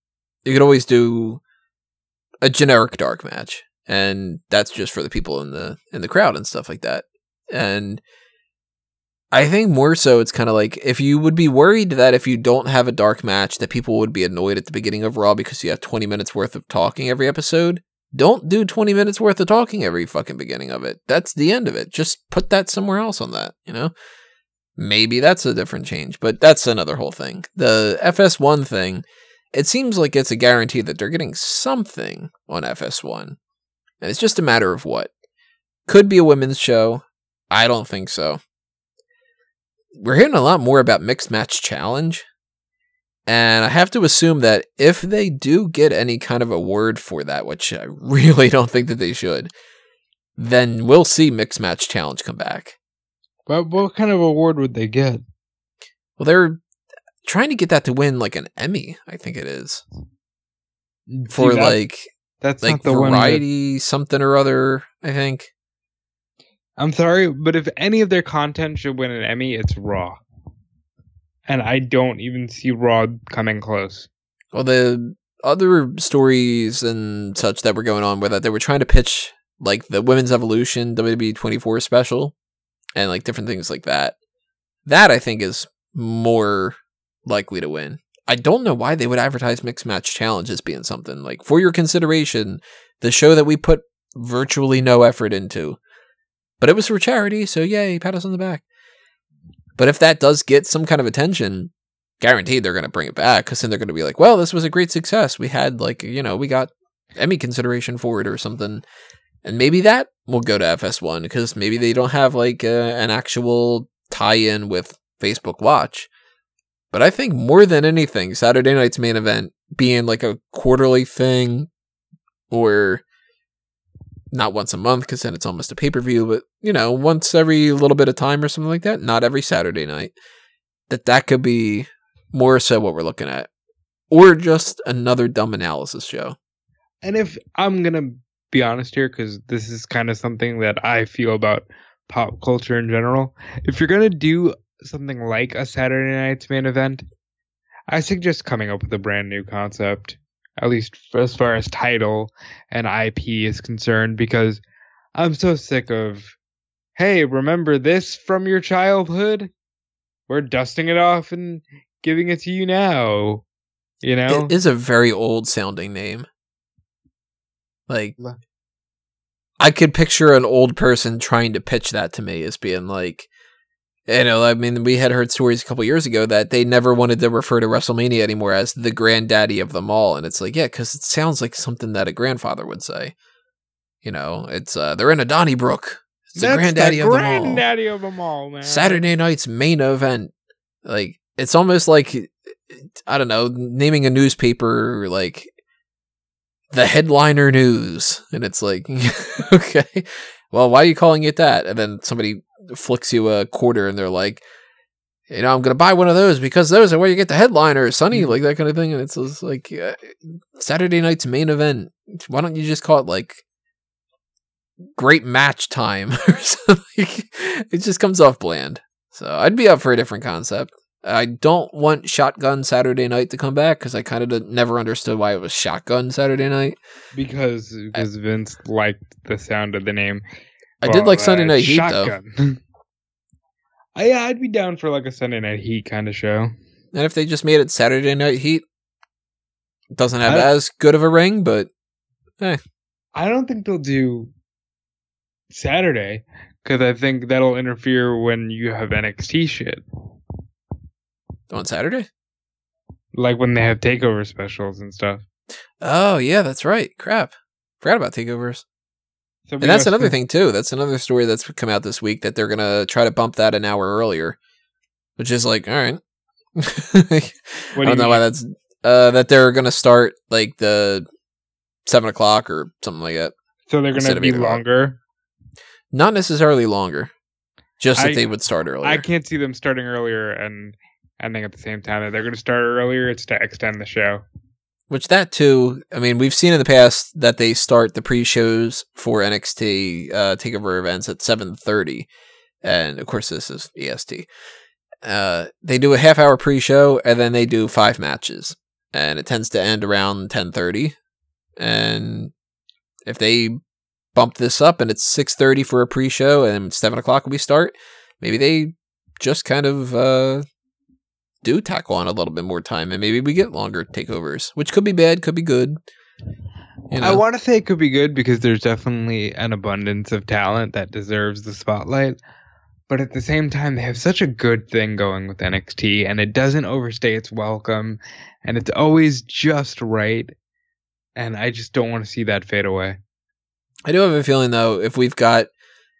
You could always do a generic dark match, and that's just for the people in the in the crowd and stuff like that. And I think more so, it's kind of like if you would be worried that if you don't have a dark match, that people would be annoyed at the beginning of Raw because you have twenty minutes worth of talking every episode. Don't do twenty minutes worth of talking every fucking beginning of it. That's the end of it. Just put that somewhere else on that. You know. Maybe that's a different change, but that's another whole thing. The FS1 thing, it seems like it's a guarantee that they're getting something on FS1. And it's just a matter of what. Could be a women's show. I don't think so. We're hearing a lot more about Mixed Match Challenge. And I have to assume that if they do get any kind of award for that, which I (laughs) really don't think that they should, then we'll see Mixed Match Challenge come back. What what kind of award would they get? Well, they're trying to get that to win like an Emmy, I think it is. For See, that- like that's like not the one. that- variety something or other, I think. I'm sorry, but if any of their content should win an Emmy, it's Raw. And I don't even see Raw coming close. Well, the other stories and such that were going on with that they were trying to pitch like the Women's Evolution WWE 24 special and like different things like that. That I think is more likely to win. I don't know why they would advertise Mixed Match Challenge as being something like for your consideration, the show that we put virtually no effort into. But it was for charity, so yay, pat us on the back. But if that does get some kind of attention, guaranteed they're going to bring it back because then they're going to be like, well, this was a great success. We had like, you know, we got Emmy consideration for it or something. And maybe that will go to FS1 because maybe they don't have like uh, an actual tie in with Facebook Watch. But I think more than anything, Saturday night's main event being like a quarterly thing or not once a month because then it's almost a pay per view, but you know, once every little bit of time or something like that, not every Saturday night, that that could be more so what we're looking at. Or just another dumb analysis show. And if I'm gonna be honest here because this is kind of something that I feel about pop culture in general. If you're gonna do something like a Saturday night's main event, I suggest coming up with a brand new concept, at least as far as title and IP is concerned, because I'm so sick of, hey, remember this from your childhood? We're dusting it off and giving it to you now. You know? It is a very old sounding name. Like, I could picture an old person trying to pitch that to me as being like, you know, I mean, we had heard stories a couple years ago that they never wanted to refer to WrestleMania anymore as the granddaddy of them all, and it's like, yeah, because it sounds like something that a grandfather would say. You know, it's uh, they're in a Donnybrook. It's the That's granddaddy the of them all. granddaddy of them all, man. Saturday night's main event. Like it's almost like I don't know, naming a newspaper like the headliner news, and it's like (laughs) okay, well, why are you calling it that? And then somebody flicks you a quarter, and they're like. You know, I'm gonna buy one of those because those are where you get the headliners, Sonny, like that kind of thing. And it's just like uh, Saturday night's main event. Why don't you just call it like great match time (laughs) or something? it just comes off bland. So I'd be up for a different concept. I don't want Shotgun Saturday Night to come back because I kind of never understood why it was Shotgun Saturday Night. because because Vince liked the sound of the name. I did like Sunday uh, Night Heat though, (laughs) I, yeah, I'd be down for like a Sunday Night Heat kind of show. and if they just made it Saturday Night Heat, it doesn't have as good of a ring, but I don't think they'll do Saturday because I think that'll interfere when you have NXT shit, on Saturday. like when they have takeover specials and stuff. Oh yeah, that's right. Crap, forgot about takeovers. So And that's another thing too. That's another story that's come out this week that they're gonna try to bump that an hour earlier, which is like, all right. (laughs) I do don't know why that's uh that they're gonna start like the seven o'clock or something like that. So they're gonna be longer. Not necessarily longer, just that they would start earlier. I can't see them starting earlier and ending at the same time. If they're going to start earlier, it's to extend the show. Which that too, I mean, we've seen in the past that they start the pre-shows for NXT uh, takeover events at seven thirty, and of course this is EST. Uh, they do a half-hour pre-show and then they do five matches, and it tends to end around ten thirty. And if they bump this up and it's six thirty for a pre-show and seven o'clock we start, maybe they just kind of uh, do tackle on a little bit more time and maybe we get longer takeovers, which could be bad, could be good. You know, I want to say it could be good because there's definitely an abundance of talent that deserves the spotlight. But at the same time, they have such a good thing going with NXT, and it doesn't overstay its welcome, and it's always just right. And I just don't want to see that fade away. I do have a feeling though, if we've got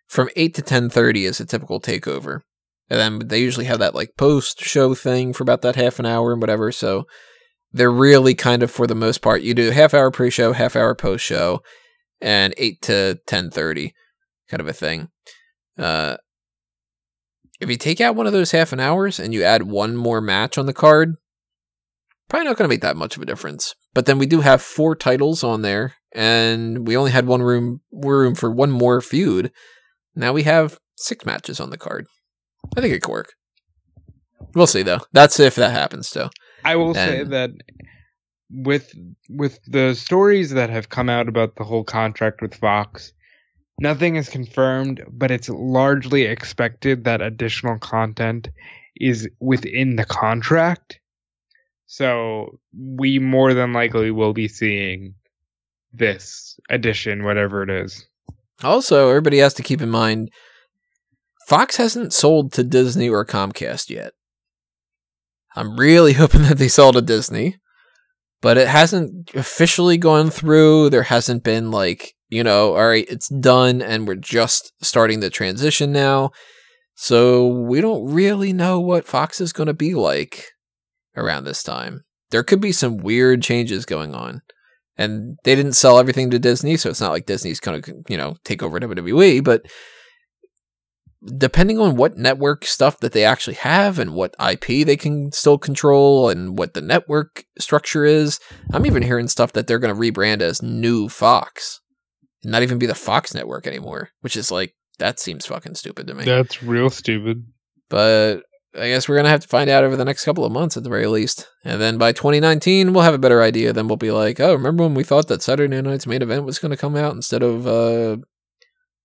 from eight to ten thirty is a typical takeover, and then they usually have that like post show thing for about that half an hour and whatever. So they're really kind of for the most part, you do half hour pre show, half hour post show, and eight to ten thirty, kind of a thing. Uh, if you take out one of those half an hours and you add one more match on the card, probably not going to make that much of a difference. But then we do have four titles on there, and we only had one room room for one more feud. Now we have six matches on the card. I think it could work. We'll see though. That's if that happens though. I will say that with with the stories that have come out about the whole contract with Fox, nothing is confirmed, but it's largely expected that additional content is within the contract. So we more than likely will be seeing this addition, whatever it is. Also, everybody has to keep in mind Fox hasn't sold to Disney or Comcast yet. I'm really (laughs) hoping that they sell to Disney, but it hasn't officially gone through. There hasn't been like, you know, all right, it's done and we're just starting the transition now. So we don't really know what Fox is going to be like around this time. There could be some weird changes going on. And they didn't sell everything to Disney, so it's not like Disney's going to, you know, take over WWE, but depending on what network stuff that they actually have and what IP they can still control and what the network structure is, I'm even hearing stuff that they're going to rebrand as New Fox. And not even be the Fox network anymore, which is like that seems fucking stupid to me. That's real stupid. But I guess we're gonna have to find out over the next couple of months at the very least, and then by 2019 we'll have a better idea. Then we'll be like, oh, remember when we thought that Saturday Night's main event was gonna come out instead of uh,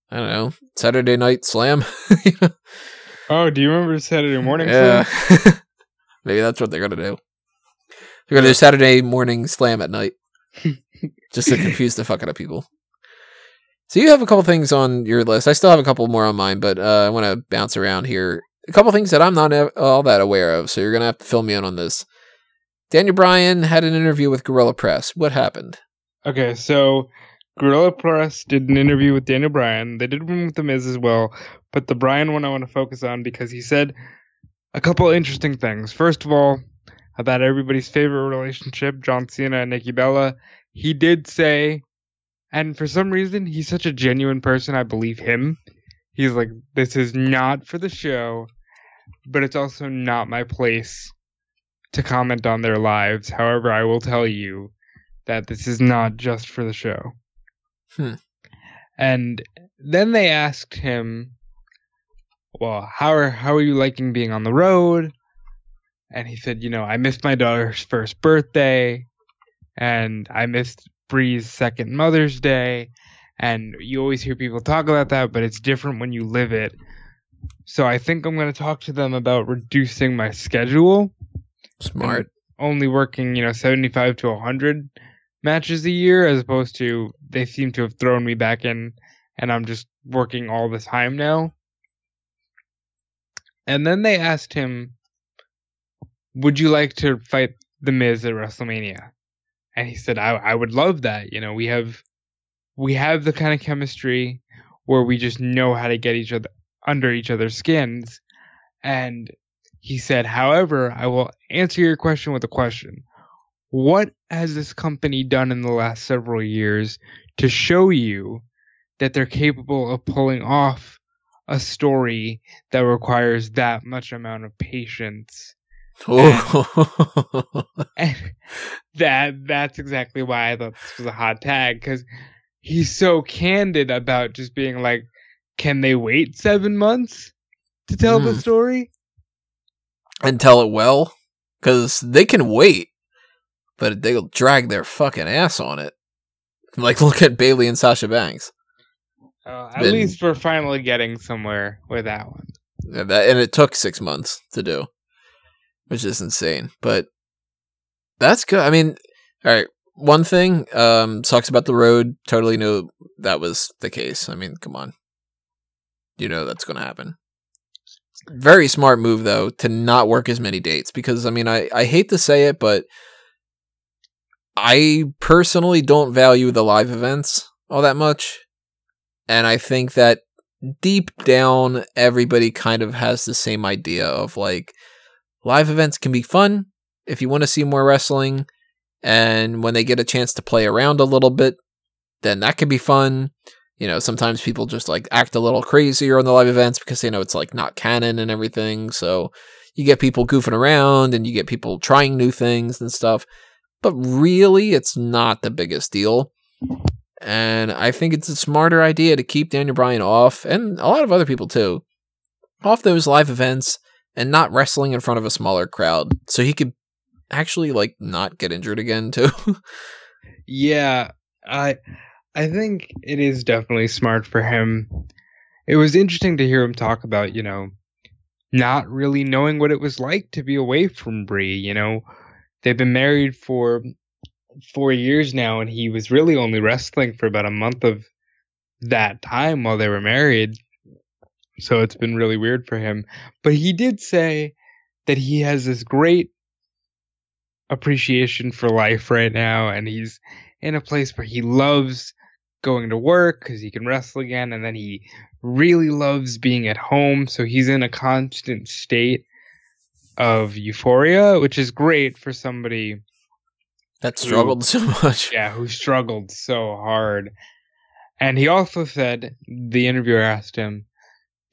I don't know, Saturday Night Slam. (laughs) Oh, do you remember Saturday morning? yeah, Slam? (laughs) maybe that's what they're gonna do. They're gonna do Saturday morning Slam at night, (laughs) just to confuse the fuck out of people. So you have a couple things on your list. I still have a couple more on mine, but uh, I want to bounce around here. A couple things that I'm not all that aware of, so you're gonna have to fill me in on this. Daniel Bryan had an interview with Gorilla Press. What happened? Okay, so Gorilla Press did an interview with Daniel Bryan. They did one with The Miz as well, but the Bryan one I want to focus on because he said a couple interesting things. First of all, about everybody's favorite relationship, John Cena and Nikki Bella. He did say, and for some reason, he's such a genuine person, I believe him. He's like, this is not for the show, but it's also not my place to comment on their lives. However, I will tell you that this is not just for the show. Hmm. And then they asked him, "Well, how are how are you liking being on the road?" And he said, "You know, I missed my daughter's first birthday, and I missed Brie's second Mother's Day, and you always hear people talk about that, but it's different when you live it." So I think I'm going to talk to them about reducing my schedule Smart. only working, you know, 75 to 100 matches a year as opposed to they seem to have thrown me back in and I'm just working all the time now. And then they asked him, Would you like to fight The Miz at WrestleMania? And he said, I, I would love that. You know, we have we have the kind of chemistry where we just know how to get each other under each other's skins. And he said, however, I will answer your question with a question. What has this company done in the last several years to show you that they're capable of pulling off a story that requires that much amount of patience? Oh. And that that's exactly why I thought this was a hot tag because he's so candid about just being like, can they wait seven months to tell the Hmm. story? and tell it well, because they can wait, but they'll drag their fucking ass on it. (laughs) Like, look at Bayley and Sasha Banks. Uh, at least we're finally getting somewhere with that one. And, that, and it took six months to do, which is insane. But that's good. I mean, all right. One thing um, sucks about the road. Totally knew that was the case. I mean, come on. You know that's going to happen. Very smart move though to not work as many dates because I mean I, I hate to say it but I personally don't value the live events all that much. And I think that deep down everybody kind of has the same idea of like live events can be fun if you want to see more wrestling and when they get a chance to play around a little bit then that can be fun you know sometimes people just like act a little crazier on the live events because they know it's like not canon and everything so you get people goofing around and you get people trying new things and stuff but really it's not the biggest deal and I think it's a smarter idea to keep Daniel Bryan off, and a lot of other people too, off those live events and not wrestling in front of a smaller crowd, so he could actually like not get injured again (laughs) too. Yeah, I I think it is definitely smart for him. It was interesting to hear him talk about, you know, not really knowing what it was like to be away from Brie. You know, they've been married for four years now, and he was really only wrestling for about a month of that time while they were married. So it's been really weird for him. But he did say that he has this great appreciation for life right now, and he's in a place where he loves going to work because he can wrestle again, and then he really loves being at home. So he's in a constant state of euphoria, which is great for somebody that struggled so much. (laughs) yeah, who struggled so hard. And he also said, the interviewer asked him,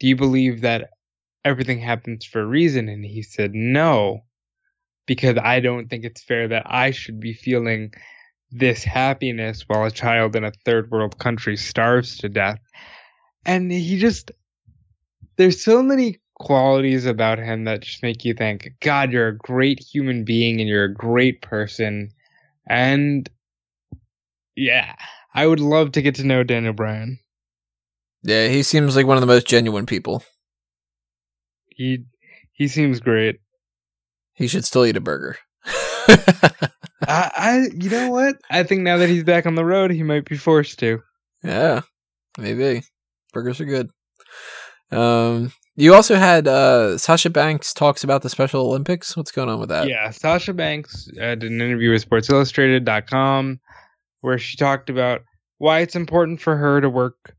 Do you believe that everything happens for a reason? And he said, No, because I don't think it's fair that I should be feeling this happiness while a child in a third world country starves to death. And he just, there's so many qualities about him that just make you think, God, you're a great human being and you're a great person. And yeah, I would love to get to know Daniel Bryan. Yeah, he seems like one of the most genuine people. He he seems great. He should still eat a burger. (laughs) I, I you know what? I think now that he's back on the road, he might be forced to. Yeah, maybe. Burgers are good. Um, you also had uh, Sasha Banks talks about the Special Olympics. What's going on with that? Yeah, Sasha Banks did an interview with SportsIllustrated.com where she talked about why it's important for her to work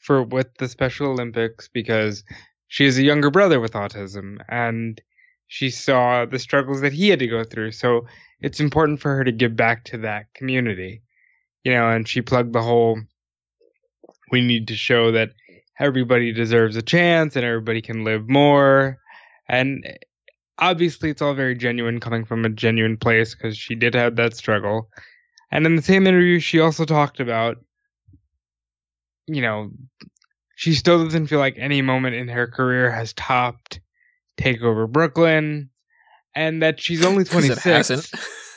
for with the Special Olympics because she has a younger brother with autism and she saw the struggles that he had to go through. So it's important for her to give back to that community. You know, and she plugged the whole we need to show that everybody deserves a chance and everybody can live more. And obviously, it's all very genuine coming from a genuine place because she did have that struggle. And in the same interview, she also talked about, you know, she still doesn't feel like any moment in her career has topped Takeover Brooklyn, and that she's only (laughs) 26.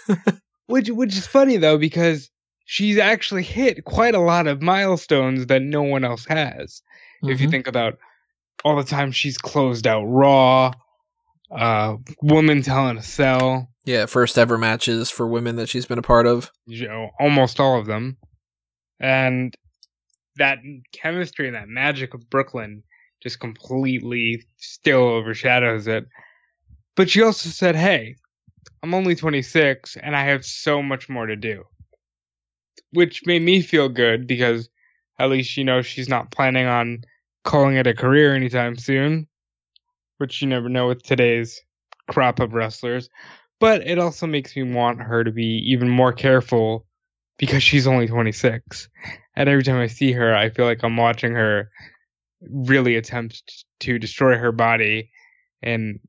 (laughs) which which is funny though because she's actually hit quite a lot of milestones that no one else has. Mm-hmm. If you mm-hmm. think about all the time she's closed out Raw, uh, Women's Hell in a Cell. Yeah, first ever matches for women that she's been a part of. You know, almost all of them, and that chemistry and that magic of Brooklyn just completely still overshadows it. But she also said, "Hey, I'm only 26 and I have so much more to do." Which made me feel good because at least you know she's not planning on calling it a career anytime soon, which you never know with today's crop of wrestlers. But it also makes me want her to be even more careful because she's only 26. And every time I see her, I feel like I'm watching her really attempt to destroy her body in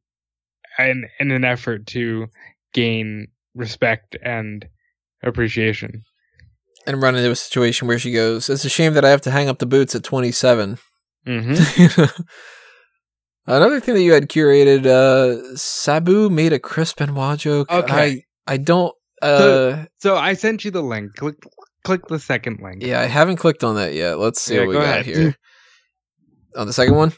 in, in an effort to gain respect and appreciation. And run into a situation where she goes, It's a shame that I have to hang up the boots at 27. Mm-hmm. (laughs) Another thing that you had curated, uh, Sabu made a Chris Benoit joke. Okay. I, I don't. Uh, so, so I sent you the link. Click, click the second link. Yeah, I haven't clicked on that yet. Let's see yeah, what we got ahead. here. on the second one?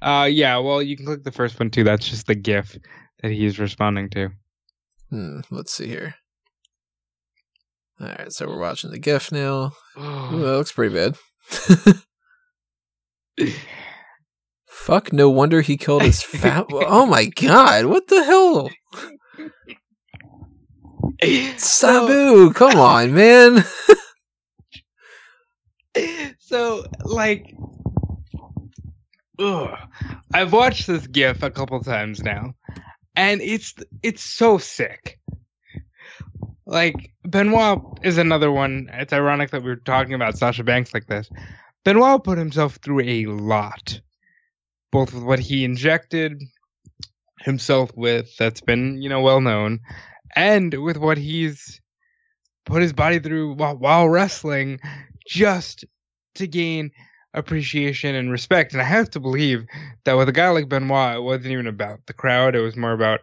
Uh, yeah. Well, you can click the first one too. That's just the GIF that he's responding to. Hmm. Let's see here. All right, so we're watching the GIF now. (sighs) Ooh, that looks pretty bad. (laughs) Fuck, no wonder he killed his fat. oh my god, what the hell? Sabu, come on, man. (laughs) so, like, ugh, I've watched this GIF a couple times now, and it's it's so sick. Like Benoit is another one. It's ironic that we are talking about Sasha Banks like this. Benoit put himself through a lot, both with what he injected himself with, that's been, you know, well known, and with what he's put his body through while, while wrestling just to gain appreciation and respect. And I have to believe that with a guy like Benoit, it wasn't even about the crowd, it was more about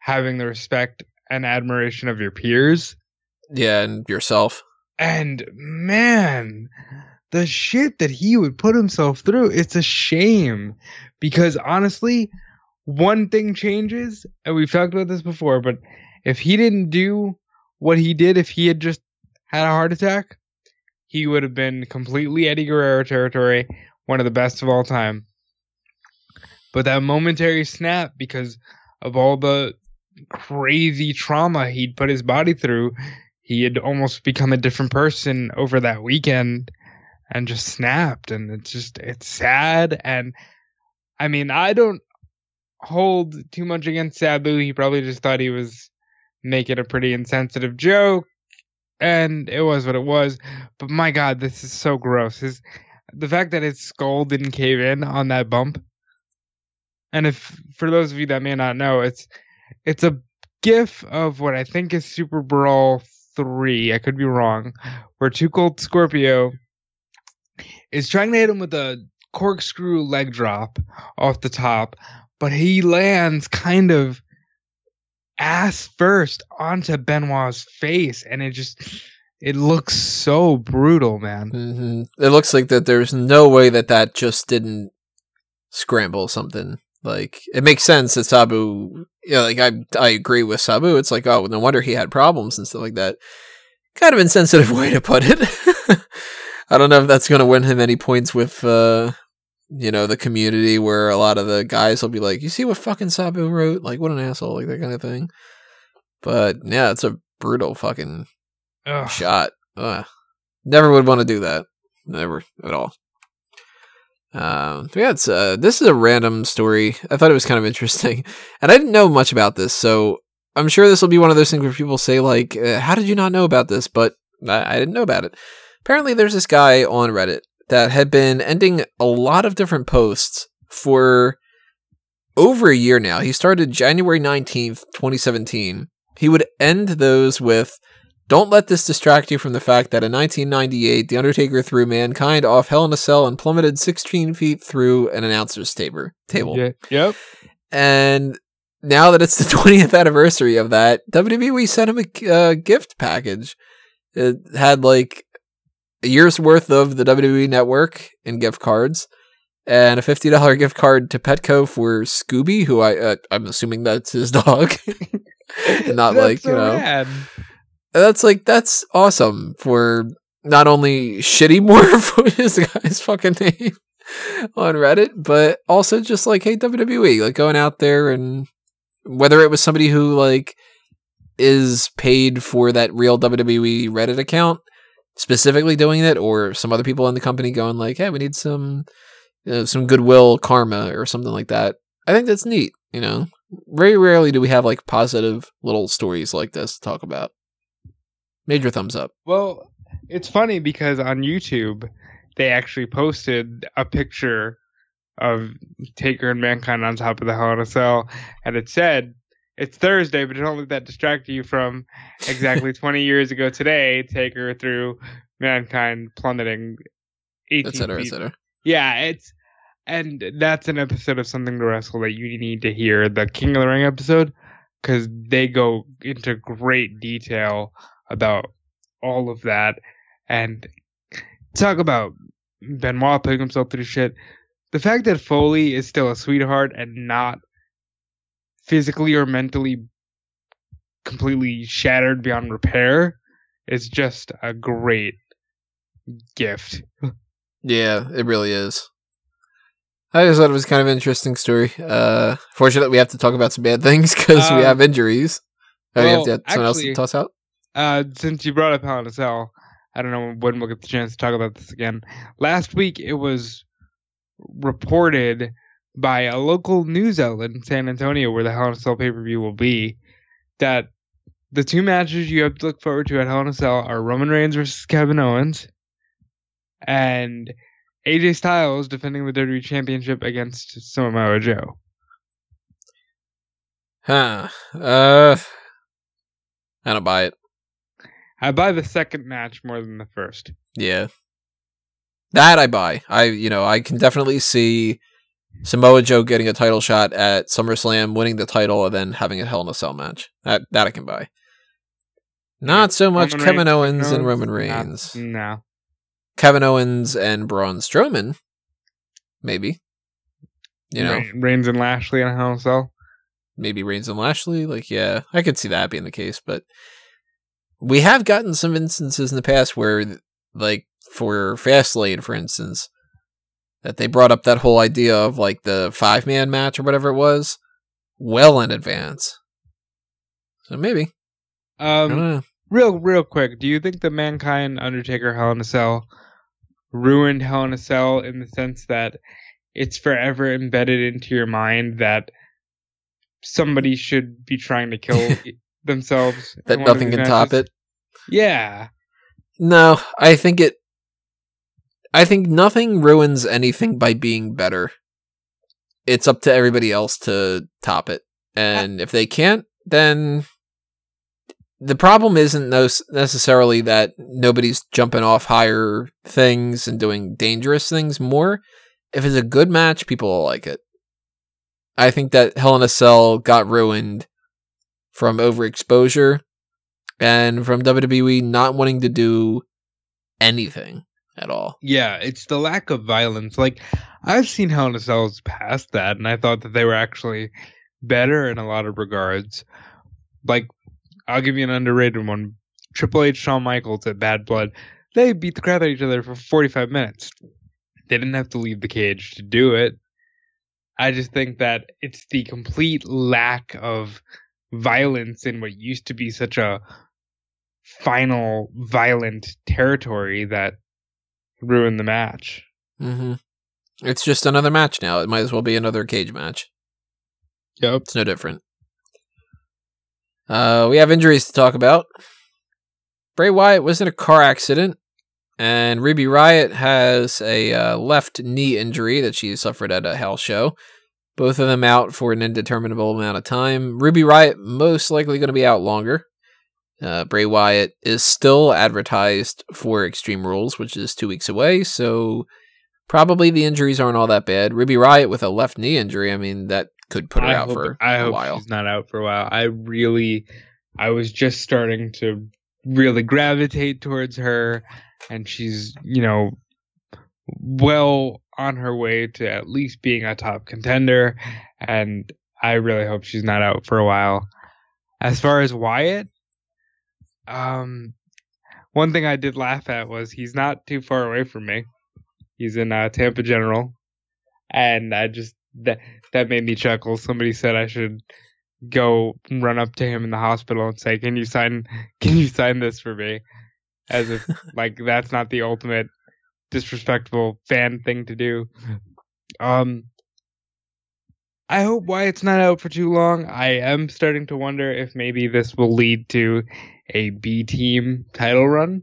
having the respect and admiration of your peers. Yeah, and yourself. And man, the shit that he would put himself through, it's a shame. Because honestly, one thing changes, and we've talked about this before, but if he didn't do what he did, if he had just had a heart attack, he would have been completely Eddie Guerrero territory, one of the best of all time. But that momentary snap, because of all the crazy trauma he'd put his body through, he had almost become a different person over that weekend and just snapped and it's just it's sad and I mean I don't hold too much against Sabu. He probably just thought he was making a pretty insensitive joke and it was what it was. But my god, this is so gross. His the fact that his skull didn't cave in on that bump. And if for those of you that may not know, it's it's a gif of what I think is Super Brawl three. I could be wrong. Where Too Cold Scorpio is trying to hit him with a corkscrew leg drop off the top, but he lands kind of ass first onto Benoit's face, and it just it looks so brutal, man. hmm It looks like that. There's no way that that just didn't scramble something. Like it makes sense that Sabu. Yeah, like I I agree with Sabu. It's like oh no wonder he had problems and stuff like that. Kind of insensitive (laughs) way to put it. I don't know if that's going to win him any points with uh you know the community where a lot of the guys will be like, you see what fucking Sabu wrote? Like what an asshole, like that kind of thing. But yeah, it's a brutal fucking Ugh. shot. Ugh. Never would want to do that. Never at all. Um, yeah, it's uh, this is a random story. I thought it was kind of interesting, (laughs) and I didn't know much about this, so I'm sure this will be one of those things where people say like, uh, "How did you not know about this?" But I, I didn't know about it. Apparently, there's this guy on Reddit that had been ending a lot of different posts for over a year now. He started January 19th, 2017. He would end those with don't let this distract you from the fact that in 1998, The Undertaker threw Mankind off Hell in a Cell and plummeted 16 feet through an announcer's table. table. Yeah, yep. And now that it's the (laughs) 20th anniversary of that, WWE sent him a uh, gift package. It had like a year's worth of the WWE network in gift cards and a $50 gift card to Petco for Scooby, who I, uh, I'm assuming that's his (laughs) dog. and not (laughs) like, so you know. rad. That's like that's awesome for not only shitty (laughs) more for his guy's fucking name on Reddit, but also just like hey WWE, like going out there and whether it was somebody who like is paid for that real WWE Reddit account specifically doing it, or some other people in the company going like, hey, we need some you know, some goodwill karma or something like that. I think that's neat. You know, very rarely do we have like positive little stories like this to talk about. Major thumbs up. Well, it's funny because on YouTube they actually posted a picture of Taker and Mankind on top of the Hell in a Cell, and it said it's Thursday, but don't let that distract you from exactly (laughs) 20 years ago today. Take her threw Mankind plummeting 18 Et cetera, et cetera. Yeah, it's and that's an episode of Something to Wrestle that you need to hear, the King of the Ring episode, because they go into great detail about all of that and talk about Benoit putting himself through shit. The fact that Foley is still a sweetheart and not physically or mentally completely shattered beyond repair is just a great gift. Yeah, it really is. I just thought it was kind of an interesting story. Uh, fortunately, we have to talk about some bad things (laughs) because we Um, have injuries. Oh, you have well, to- someone else to toss out? Uh, since you brought up Hell in a Cell, I don't know when we'll get the chance to talk about this again. Last week, it was reported by a local news outlet in San Antonio, where the Hell in a Cell pay per view will be, that the two matches you have to look forward to at Hell in a Cell are Roman Reigns versus Kevin Owens, and AJ Styles defending the WWE Championship against Samoa Joe. Huh. Uh, I don't buy it. I buy the second match more than the first. Yeah. That I buy. I you know, I can definitely see Samoa Joe getting a title shot at SummerSlam, winning the title, and then having a Hell in a Cell match. That that I can buy. Not so much Roman Kevin Reigns, Owens and? Roman Reigns. No. Kevin Owens and Braun Strowman, maybe. You know, Reigns and Lashley in a Hell in a Cell. maybe Reigns and Lashley. Like, yeah, I could see that being the case. But we have gotten some instances in the past where, like, for Fastlane, for instance, that they brought up that whole idea of like the five man match or whatever it was, well in advance. So maybe Um, real, real quick, do you think the Mankind Undertaker Hell in a Cell ruined Hell in a Cell in the sense that it's forever embedded into your mind that somebody should be trying to kill (laughs) themselves? that nothing can top it. Yeah. No, I think it. I think nothing ruins anything by being better. It's up to everybody else to top it, and if they can't, then the problem isn't necessarily that nobody's jumping off higher things and doing dangerous things more. If it's a good match, people will like it. I think that Hell in a Cell got ruined from overexposure and from WWE not wanting to do anything at all. Yeah, it's the lack of violence. Like I've seen Hell in a Cells past that, and I thought that they were actually better in a lot of regards. Like I'll give you an underrated one. Triple H, Shawn Michaels at Bad Blood. They beat the crap out of each other for 45 minutes. They didn't have to leave the cage to do it. I just think that it's the complete lack of violence in what used to be such a final violent territory that ruined the match. Mm-hmm. It's just another match now. It might as well be another cage match. Yep. It's no different. Uh, we have injuries to talk about. Bray Wyatt was in a car accident, and Ruby Riott has a uh, left knee injury that she suffered at a house show. Both of them out for an indeterminable amount of time. Ruby Riott most likely going to be out longer. Uh, Bray Wyatt is still advertised for Extreme Rules, which is two weeks away, so probably the injuries aren't all that bad. Ruby Riott with a left knee injury, I mean, that could put her I out hope, for I a hope while. she's not out for a while. I really, I was just starting to really gravitate towards her, and she's, you know, well on her way to at least being a top contender, and I really hope she's not out for a while. As far as Wyatt, um, one thing I did laugh at was he's not too far away from me. He's in uh, Tampa General, and I just that that made me chuckle. Somebody said I should go run up to him in the hospital and say, "Can you sign? Can you sign this for me?" As if (laughs) like that's not the ultimate disrespectful fan thing to do. Um, I hope Wyatt's not out for too long. I am starting to wonder if maybe this will lead to a B team title run.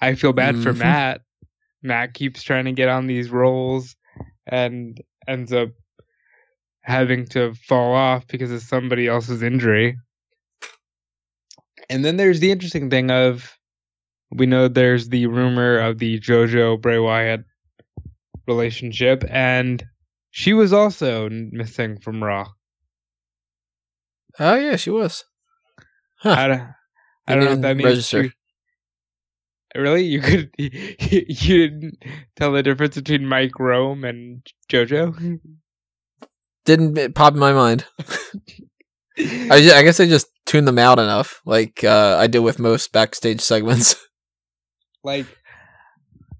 I feel bad for Mhm. Matt. Matt keeps trying to get on these roles and ends up having to fall off because of somebody else's injury. And then there's the interesting thing of we know there's the rumor of the JoJo Bray Wyatt relationship, and she was also missing from Raw. Oh yeah, she was. Don't, I don't know Didn't that means register. really, you could (laughs) you didn't tell the difference between Mike Rome and JoJo. Didn't pop in my mind. I, ju- I guess I just tuned them out enough, like uh, I do with most backstage segments. (laughs) like,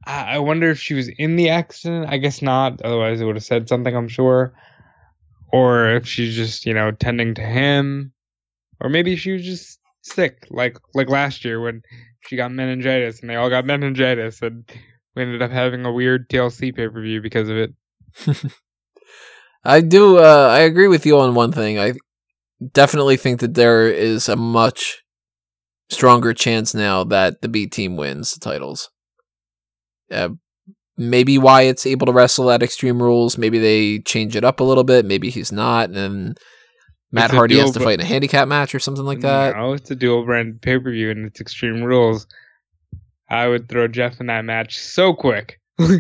I I wonder if she was in the accident. I guess not. Otherwise, it would have said something. I'm sure. Or if she's just you know tending to him, or maybe she was just sick, like like last year when she got meningitis and they all got (laughs) meningitis, and we ended up having a weird TLC pay per view because of it. (laughs) I do. Uh, I agree with you on one thing. I definitely think that there is a much stronger chance now that the B team wins the titles. Uh, maybe Wyatt's able to wrestle at Extreme Rules. Maybe they change it up a little bit. Maybe he's not, and Matt It's Hardy has to fight in a handicap match or something like that. No, it's a dual brand pay per view and it's Extreme Rules. I would throw Jeff in that match so quick. (laughs)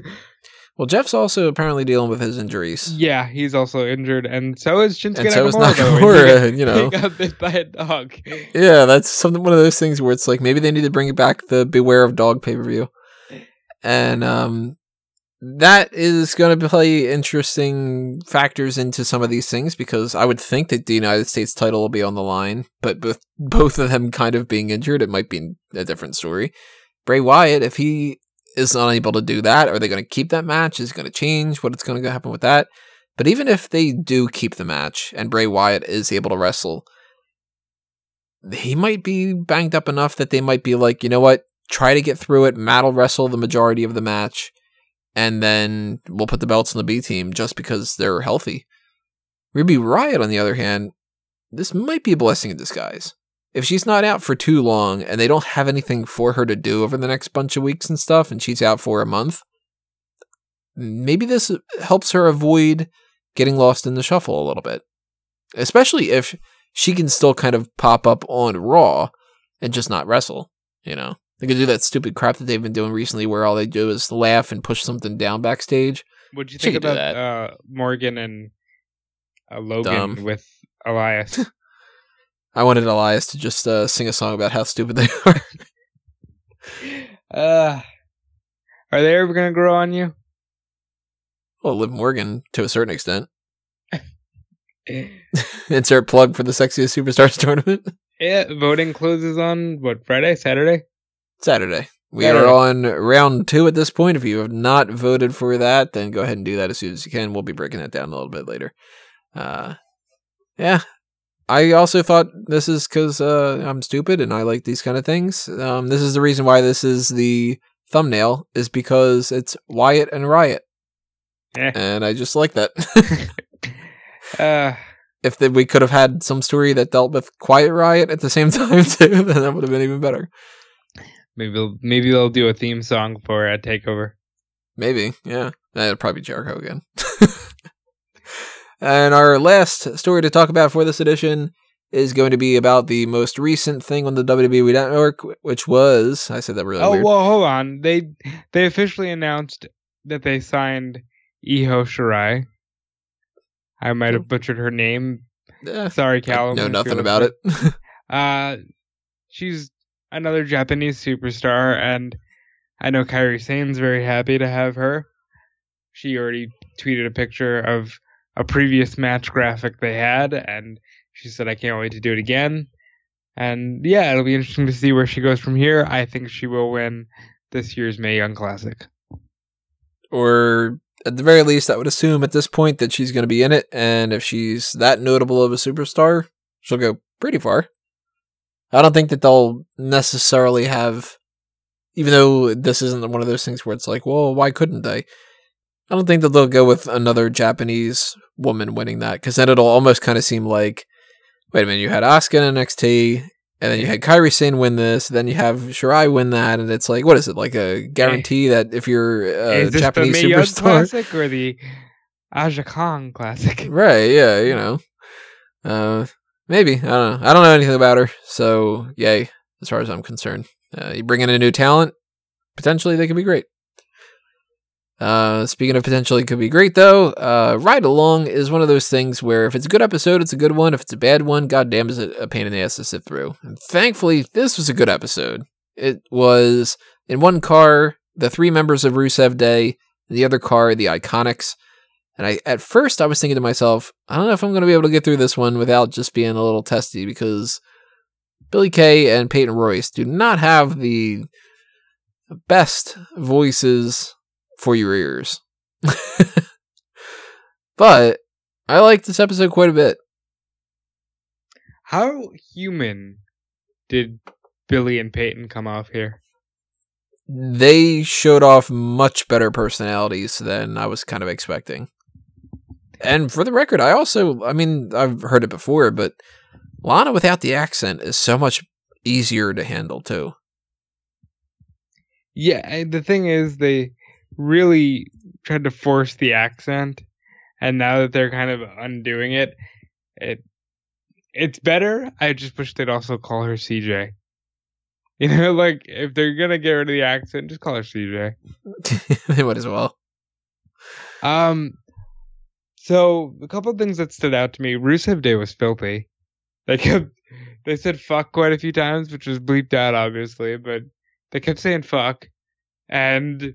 Well, Jeff's also apparently dealing with his injuries. yeah, he's also injured, and so is Shinsuke And so Nakamura. though, Nakamura, (laughs) you know. he (laughs) got bit by a dog. Yeah, that's something one of those things where it's like maybe they need to bring back the Beware of Dog pay per view, and um, that is going to play interesting factors into some of these things because I would think that the United States title will be on the line, but with both of them kind of being injured, it might be a different story. Bray Wyatt, if he is not able to do that, are they going to keep that match? Is going to change? What's going to happen with that? But even if they do keep the match and Bray Wyatt is able to wrestle, he might be banged up enough that they might be like, you know what, try to get through it. Matt will wrestle the majority of the match, and then we'll put the belts on the B team just because they're healthy. Ruby Riott, on the other hand, this might be a blessing in disguise. If she's not out for too long and they don't have anything for her to do over the next bunch of weeks and stuff, and she's out for a month, maybe this helps her avoid getting lost in the shuffle a little bit. Especially if she can still kind of pop up on Raw and just not wrestle. You know, they could do that stupid crap that they've been doing recently, where all they do is laugh and push something down backstage. What do you She think about that. uh, Morgan and uh, Logan Dumb. with Elias? (laughs) I wanted Elias to just uh, sing a song about how stupid they (laughs) are. uh, are they ever gonna grow on you? well, Liv Morgan to a certain extent. (laughs) Insert plug for the sexiest superstars tournament. Yeah, voting closes on what Friday, Saturday. Saturday. We Saturday. are on round two at this point. If you have not voted for that, then go ahead and do that as soon as you can. We'll be breaking that down a little bit later. Uh, yeah. I also thought this is because uh, I'm stupid and I like these kind of things. Um, this is the reason why this is the thumbnail, is because it's Wyatt and Riot. Eh. And I just like that. (laughs) (laughs) Uh, if the, we could have had some story that dealt with Quiet Riot at the same (laughs) time, too, then that would have been even better. Maybe they'll, maybe they'll do a theme song for a takeover. Maybe, yeah. That'd probably be Jericho again. (laughs) and our last story to talk about for this edition is going to be about the most recent thing on the WWE Network, which was I said that really oh weird. well, hold on. They they officially announced that they signed Io Shirai. I might have butchered her name. Eh, Sorry, I Callum. know nothing about it. (laughs) Uh, she's another Japanese superstar, and I know Kairi Sane's very happy to have her. She already tweeted a picture of a previous match graphic they had, and she said, "I can't wait to do it again." And yeah, it'll be interesting to see where she goes from here. I think she will win this year's May Young Classic. or at the very least, I would assume at this point that she's going to be in it. And if she's that notable of a superstar, she'll go pretty far. I don't think that they'll necessarily have, even though this isn't one of those things where it's like, well, why couldn't they? I don't think that they'll go with another Japanese woman winning that because then it'll almost kind of seem like, wait a minute, you had Asuka in NXT, and then you had Kairi Sane win this, then you have Shirai win that, and it's like, what is it like a guarantee that if you're a Japanese the superstar, Classic or the Aja Kong Classic? right? Yeah, you know, uh, maybe I don't know. I don't know anything about her, so yay, as far as I'm concerned. Uh, you bring in a new talent, potentially they could be great. Uh, speaking of potentially could be great though, uh, Ride Along is one of those things where if it's a good episode, it's a good one. If it's a bad one, goddamn, is it a pain in the ass to sit through. And thankfully, this was a good episode. It was in one car, the three members of Rusev Day, in the other car, the Iconics. And I, at first, I was thinking to myself, I don't know if I'm going to be able to get through this one without just being a little testy because Billy Kay and Peyton Royce do not have the best voices for your ears. (laughs) but I like this episode quite a bit. How human did Billy and Peyton come off here? They showed off much better personalities than I was kind of expecting. And for the record, I also, I mean, I've heard it before, but Lana without the accent is so much easier to handle too. Yeah, the thing is, they really tried to force the accent, and now that they're kind of undoing it, it it's better. I just wish they'd also call her CJ. (laughs) You know, like if they're gonna get rid of the accent, just call her CJ. (laughs) they might as well. Um, so a couple things that stood out to me. Rusev Day was filthy. They kept (laughs) they said fuck quite a few times, which was bleeped out obviously, but they kept saying fuck. And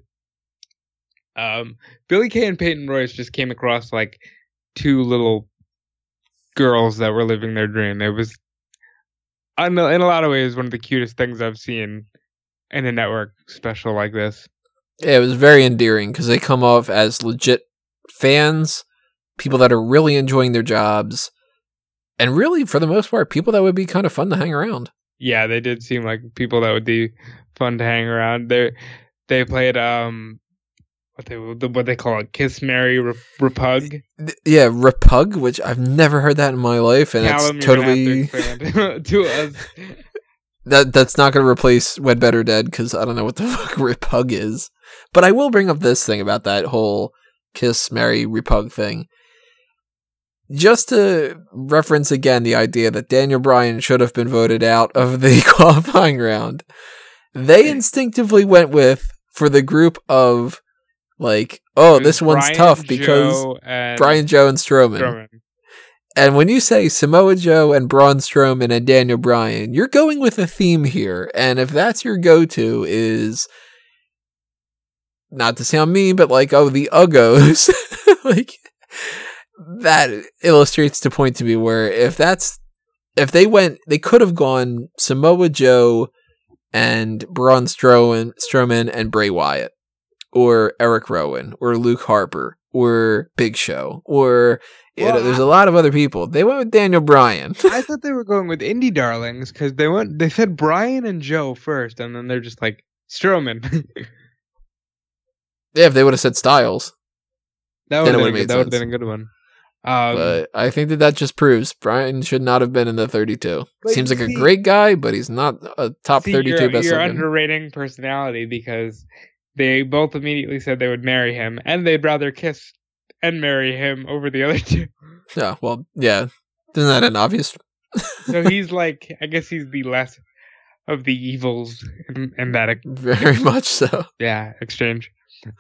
um Billy Kay and Peyton Royce just came across like two little girls that were living their dream. It was in a in a lot of ways one of the cutest things I've seen in a network special like this. Yeah, it was very endearing because they come off as legit fans, people that are really enjoying their jobs, and really, for the most part, people that would be kind of fun to hang around. Yeah, they did seem like people that would be fun to hang around. They they played um what they what they call it kiss Mary repug. Yeah, repug, which I've never heard that in my life, and Callum, it's you're gonna have totally to (laughs) to us. (laughs) that that's not going to replace Wed Better Dead because I don't know what the (laughs) fuck repug is. But I will bring up this thing about that whole kiss, Mary repug thing. Just to reference again the idea that Daniel Bryan should have been voted out of the (laughs) qualifying round, they instinctively went with for the group of like, oh, this one's Bryan, tough because Joe, and Bryan, Joe, and Strowman. Strowman. And when you say Samoa Joe and Braun Strowman and Daniel Bryan, you're going with a theme here. And if that's your go-to, is not to sound mean, but like, oh, the Uggos, (laughs) like that illustrates the point to me where if that's if they went, they could have gone Samoa Joe and Braun Strowman, Strowman and Bray Wyatt, or Eric Rowan, or Luke Harper, or Big Show, or you know, there's a lot of other people. They went with Daniel Bryan. (laughs) I thought they were going with indie darlings because they went. They said Bryan and Joe first, and then they're just like Strowman. (laughs) yeah, if they would have said Styles, that would have would've made that would have sense. been a good one. Um, but I think that that just proves Bryan should not have been in the 32. Seems like a great guy, but he's not a top see, 32 you're, best you're looking. underrating personality because they both immediately said they would marry him, and they'd rather kiss and marry him over the other (laughs) two. Yeah, well, yeah. Isn't that an obvious? So (laughs) he's like, I guess he's the less of the evils in, in that, Very much so. yeah, exchange.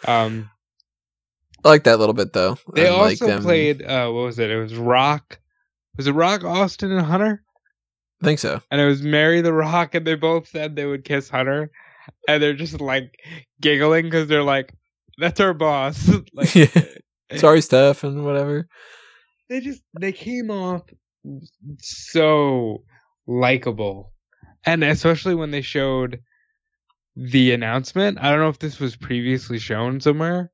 Um, I like that little bit though. They I like also them- played uh what was it? It was Rock. Was it Rock Austin and Hunter? I think so. And it was Mary the Rock and they both said they would kiss Hunter. And they're just like giggling because they're like, That's our boss. (laughs) like Yeah. (laughs) Sorry, Steph, and whatever. they just they came off so likable. And especially when they showed the announcement. I don't know if this was previously shown somewhere.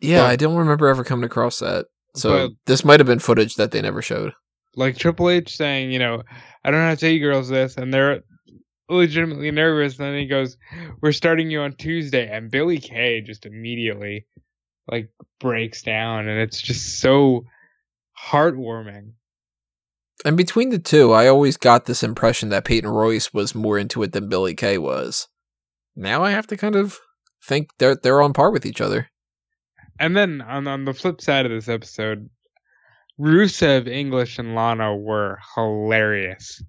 Yeah, But- I don't remember ever coming across that. So But- this might have been footage that they never showed. like Triple H saying, you know, I don't know how to tell you girls this, and they're legitimately nervous. And then he goes, "We're starting you on Tuesday," and Billy Kay just immediately like breaks down, and it's just so heartwarming. And between the two, I always got this impression that Peyton Royce was more into it than Billy Kay was. Now I have to kind of think they're they're on par with each other. And then on on the flip side of this episode, Rusev, English, and Lana were hilarious.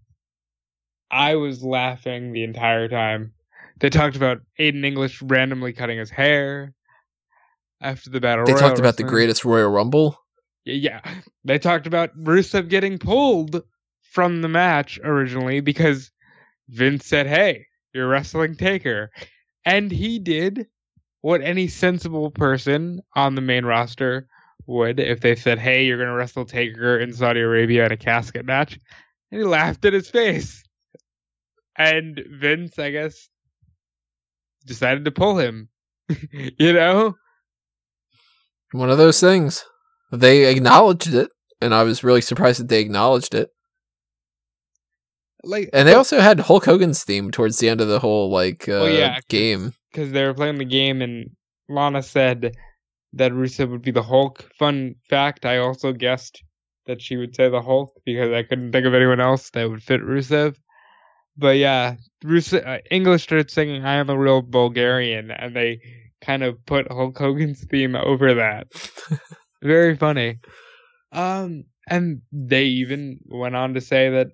I was laughing the entire time. They talked about Aiden English randomly cutting his hair after the battle. They Royal talked about the greatest Royal Rumble. Yeah, they talked about Rusev getting pulled from the match originally because Vince said, "Hey, you're wrestling Taker," and he did what any sensible person on the main roster would if they said, "Hey, you're gonna wrestle Taker in Saudi Arabia in a casket match," and he laughed in his face. And Vince, I guess, decided to pull him. (laughs) you know. One of those things. They acknowledged it, and I was really surprised that they acknowledged it. Like, And they also had Hulk Hogan's theme towards the end of the whole like uh, Oh, yeah, 'cause- game. because they were playing the game and Lana said that Rusev would be the Hulk. Fun fact, I also guessed that she would say the Hulk because I couldn't think of anyone else that would fit Rusev. But yeah, Rusev, uh, English started singing "I am a real Bulgarian" and they kind of put Hulk Hogan's theme over that. (laughs) Very funny. Um, and they even went on to say that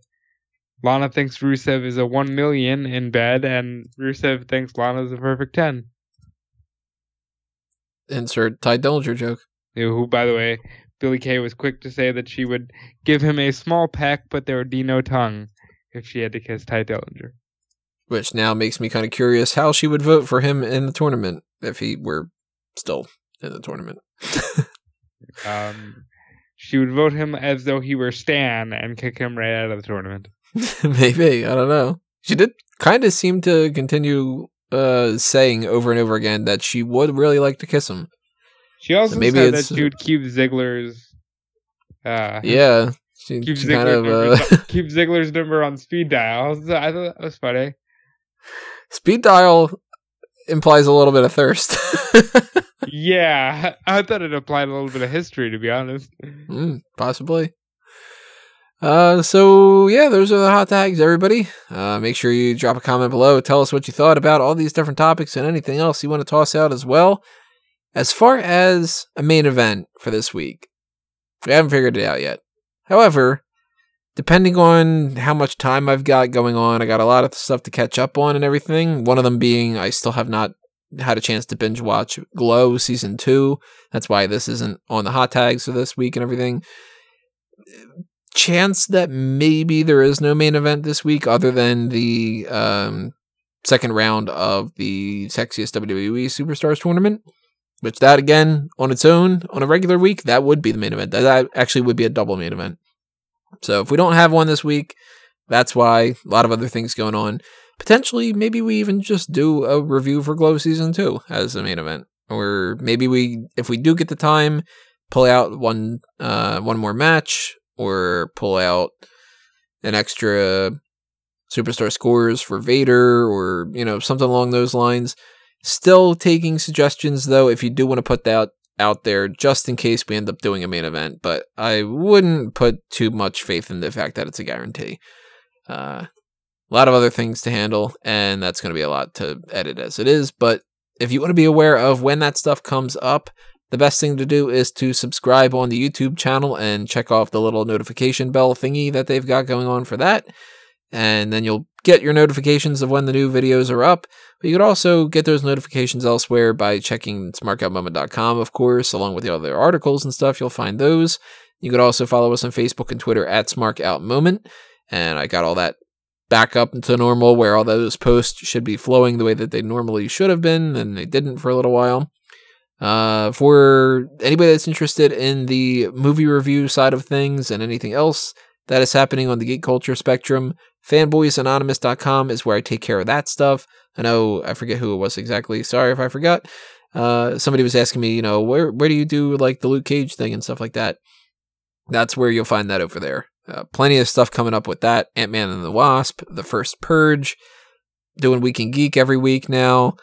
Lana thinks Rusev is a one million in bed, and Rusev thinks Lana's a perfect ten. Insert Tye Dillinger joke. Who, by the way, Billy Kay was quick to say that she would give him a small peck, but there would be no tongue if she had to kiss Tye Dillinger. Which now makes me kind of curious how she would vote for him in the tournament if he were still in the tournament. (laughs) Um, she would vote him as though he were Stan and kick him right out of the tournament. (laughs) Maybe I don't know. She did kind of seem to continue uh, saying over and over again that she would really like to kiss him. She also maybe said that she would keep Ziggler's. Uh, Yeah, she, Keep she kind of number, uh, (laughs) keep Ziggler's number on speed dial. I thought that was funny. speed dial implies a little bit of thirst. (laughs) Yeah, I thought it applied a little bit of history, to be honest. Mm, possibly. Uh, so yeah, those are the hot tags, everybody. Uh, make sure you drop a comment below. Tell us what you thought about all these different topics and anything else you want to toss out as well. As far as a main event for this week, we haven't figured it out yet. However, depending on how much time I've got going on, I got a lot of stuff to catch up on and everything. One of them being I still have not had a chance to binge watch Glow season two. That's why this isn't on the hot tags for this week and everything. Chance that maybe there is no main event this week other than the um, second round of the sexiest WWE Superstars tournament. Which that again on its own on a regular week that would be the main event. That actually would be a double main event. So if we don't have one this week, that's why a lot of other things going on. Potentially, maybe we even just do a review for Glow season two as a main event, or maybe we, if we do get the time, pull out one uh, one more match, or pull out an extra superstar scores for Vader, or you know something along those lines. Still taking suggestions though, if you do want to put that out there just in case we end up doing a main event, but I wouldn't put too much faith in the fact that it's a guarantee. Uh, a lot of other things to handle, and that's going to be a lot to edit as it is. But if you want to be aware of when that stuff comes up, the best thing to do is to subscribe on the YouTube channel and check off the little notification bell thingy that they've got going on for that. And then you'll get your notifications of when the new videos are up. But you could also get those notifications elsewhere by checking smarkoutmoment.com, of course, along with the other articles and stuff. You'll find those. You could also follow us on Facebook and Twitter at smarkoutmoment. And I got all that back up into normal where all those posts should be flowing the way that they normally should have been, and they didn't for a little while. Uh, for anybody that's interested in the movie review side of things and anything else that is happening on the geek culture spectrum, fanboysanonymous.com is where I take care of that stuff. I know I forget who it was exactly. Sorry if I forgot. Uh, somebody was asking me, you know, where where do you do like the Luke Cage thing and stuff like that? That's where you'll find that over there. Uh, plenty of stuff coming up with that. Ant Man and the Wasp, The First Purge, doing Week in Geek every week now.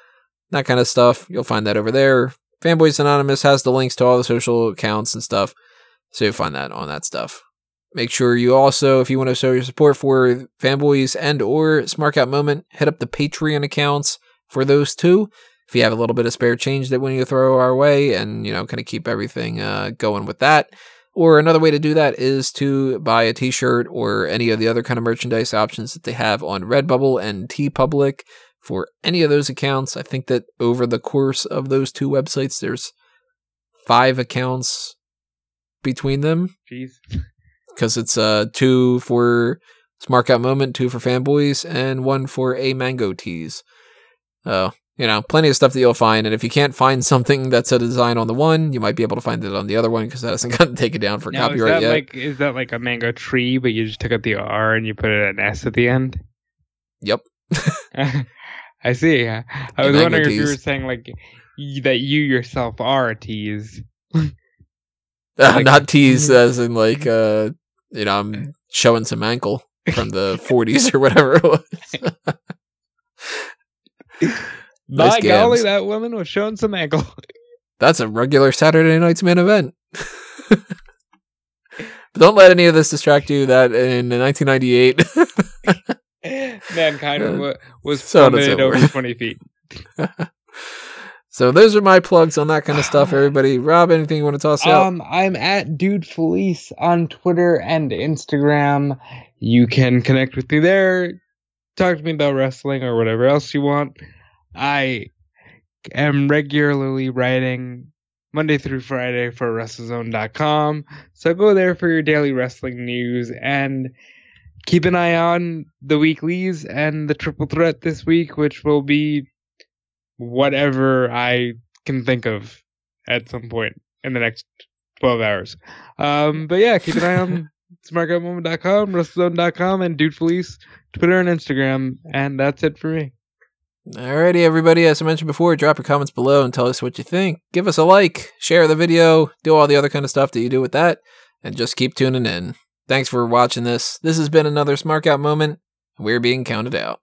That kind of stuff. You'll find that over there. Fanboys Anonymous has the links to all the social accounts and stuff. So you'll find that on that stuff. Make sure you also, if you want to show your support for Fanboys and or Smark Out Moment, hit up the Patreon accounts for those two. If you have a little bit of spare change that when you throw our way and, you know, kind of keep everything uh, going with that. Or another way to do that is to buy a t-shirt or any of the other kind of merchandise options that they have on Redbubble and TeePublic for any of those accounts. I think that over the course of those two websites, there's five accounts between them. Jeez. Because it's uh two for Smark Out Moment, two for fanboys, and one for a mango tease. Oh, you know, plenty of stuff that you'll find. And if you can't find something that's a design on the one, you might be able to find it on the other one because that hasn't (laughs) gotten taken down for Now, copyright is that yet. like is that like a mango tree, but you just took out the R and you put an S at the end? Yep. (laughs) I see. I was wondering if you were saying like y- that you yourself are a tease. (laughs) Uh, Like- not tease (laughs) as in like uh you know I'm showing some ankle from the (laughs) 40s or whatever it was. Nice By golly, that woman was showing some ankle. That's a regular Saturday night's main event. but don't let any of this distract you that in 1998 Mankind Uh, wa- was so on and so plummeted over forth. 20 feet. (laughs) So those are my plugs on that kind of stuff everybody. Rob anything you want to toss out? Um, I'm at Dude Felice on Twitter and Instagram. You can connect with me there. Talk to me about wrestling or whatever else you want. I am regularly writing Monday through Friday for WrestleZone.com. So go there for your daily wrestling news and keep an eye on the weeklies and the triple threat this week, which will be whatever I can think of at some point in the next 12 hours. Um, but yeah, keep an eye on (laughs) smarkoutmoment.com, WrestleZone.com, and Dude Felice, Twitter and Instagram. And that's it for me. Alrighty, everybody. As I mentioned before, drop your comments below and tell us what you think. Give us a like, share the video, do all the other kind of stuff that you do with that, and just keep tuning in. Thanks for watching this. This has been another Smark Out moment. We're being counted out.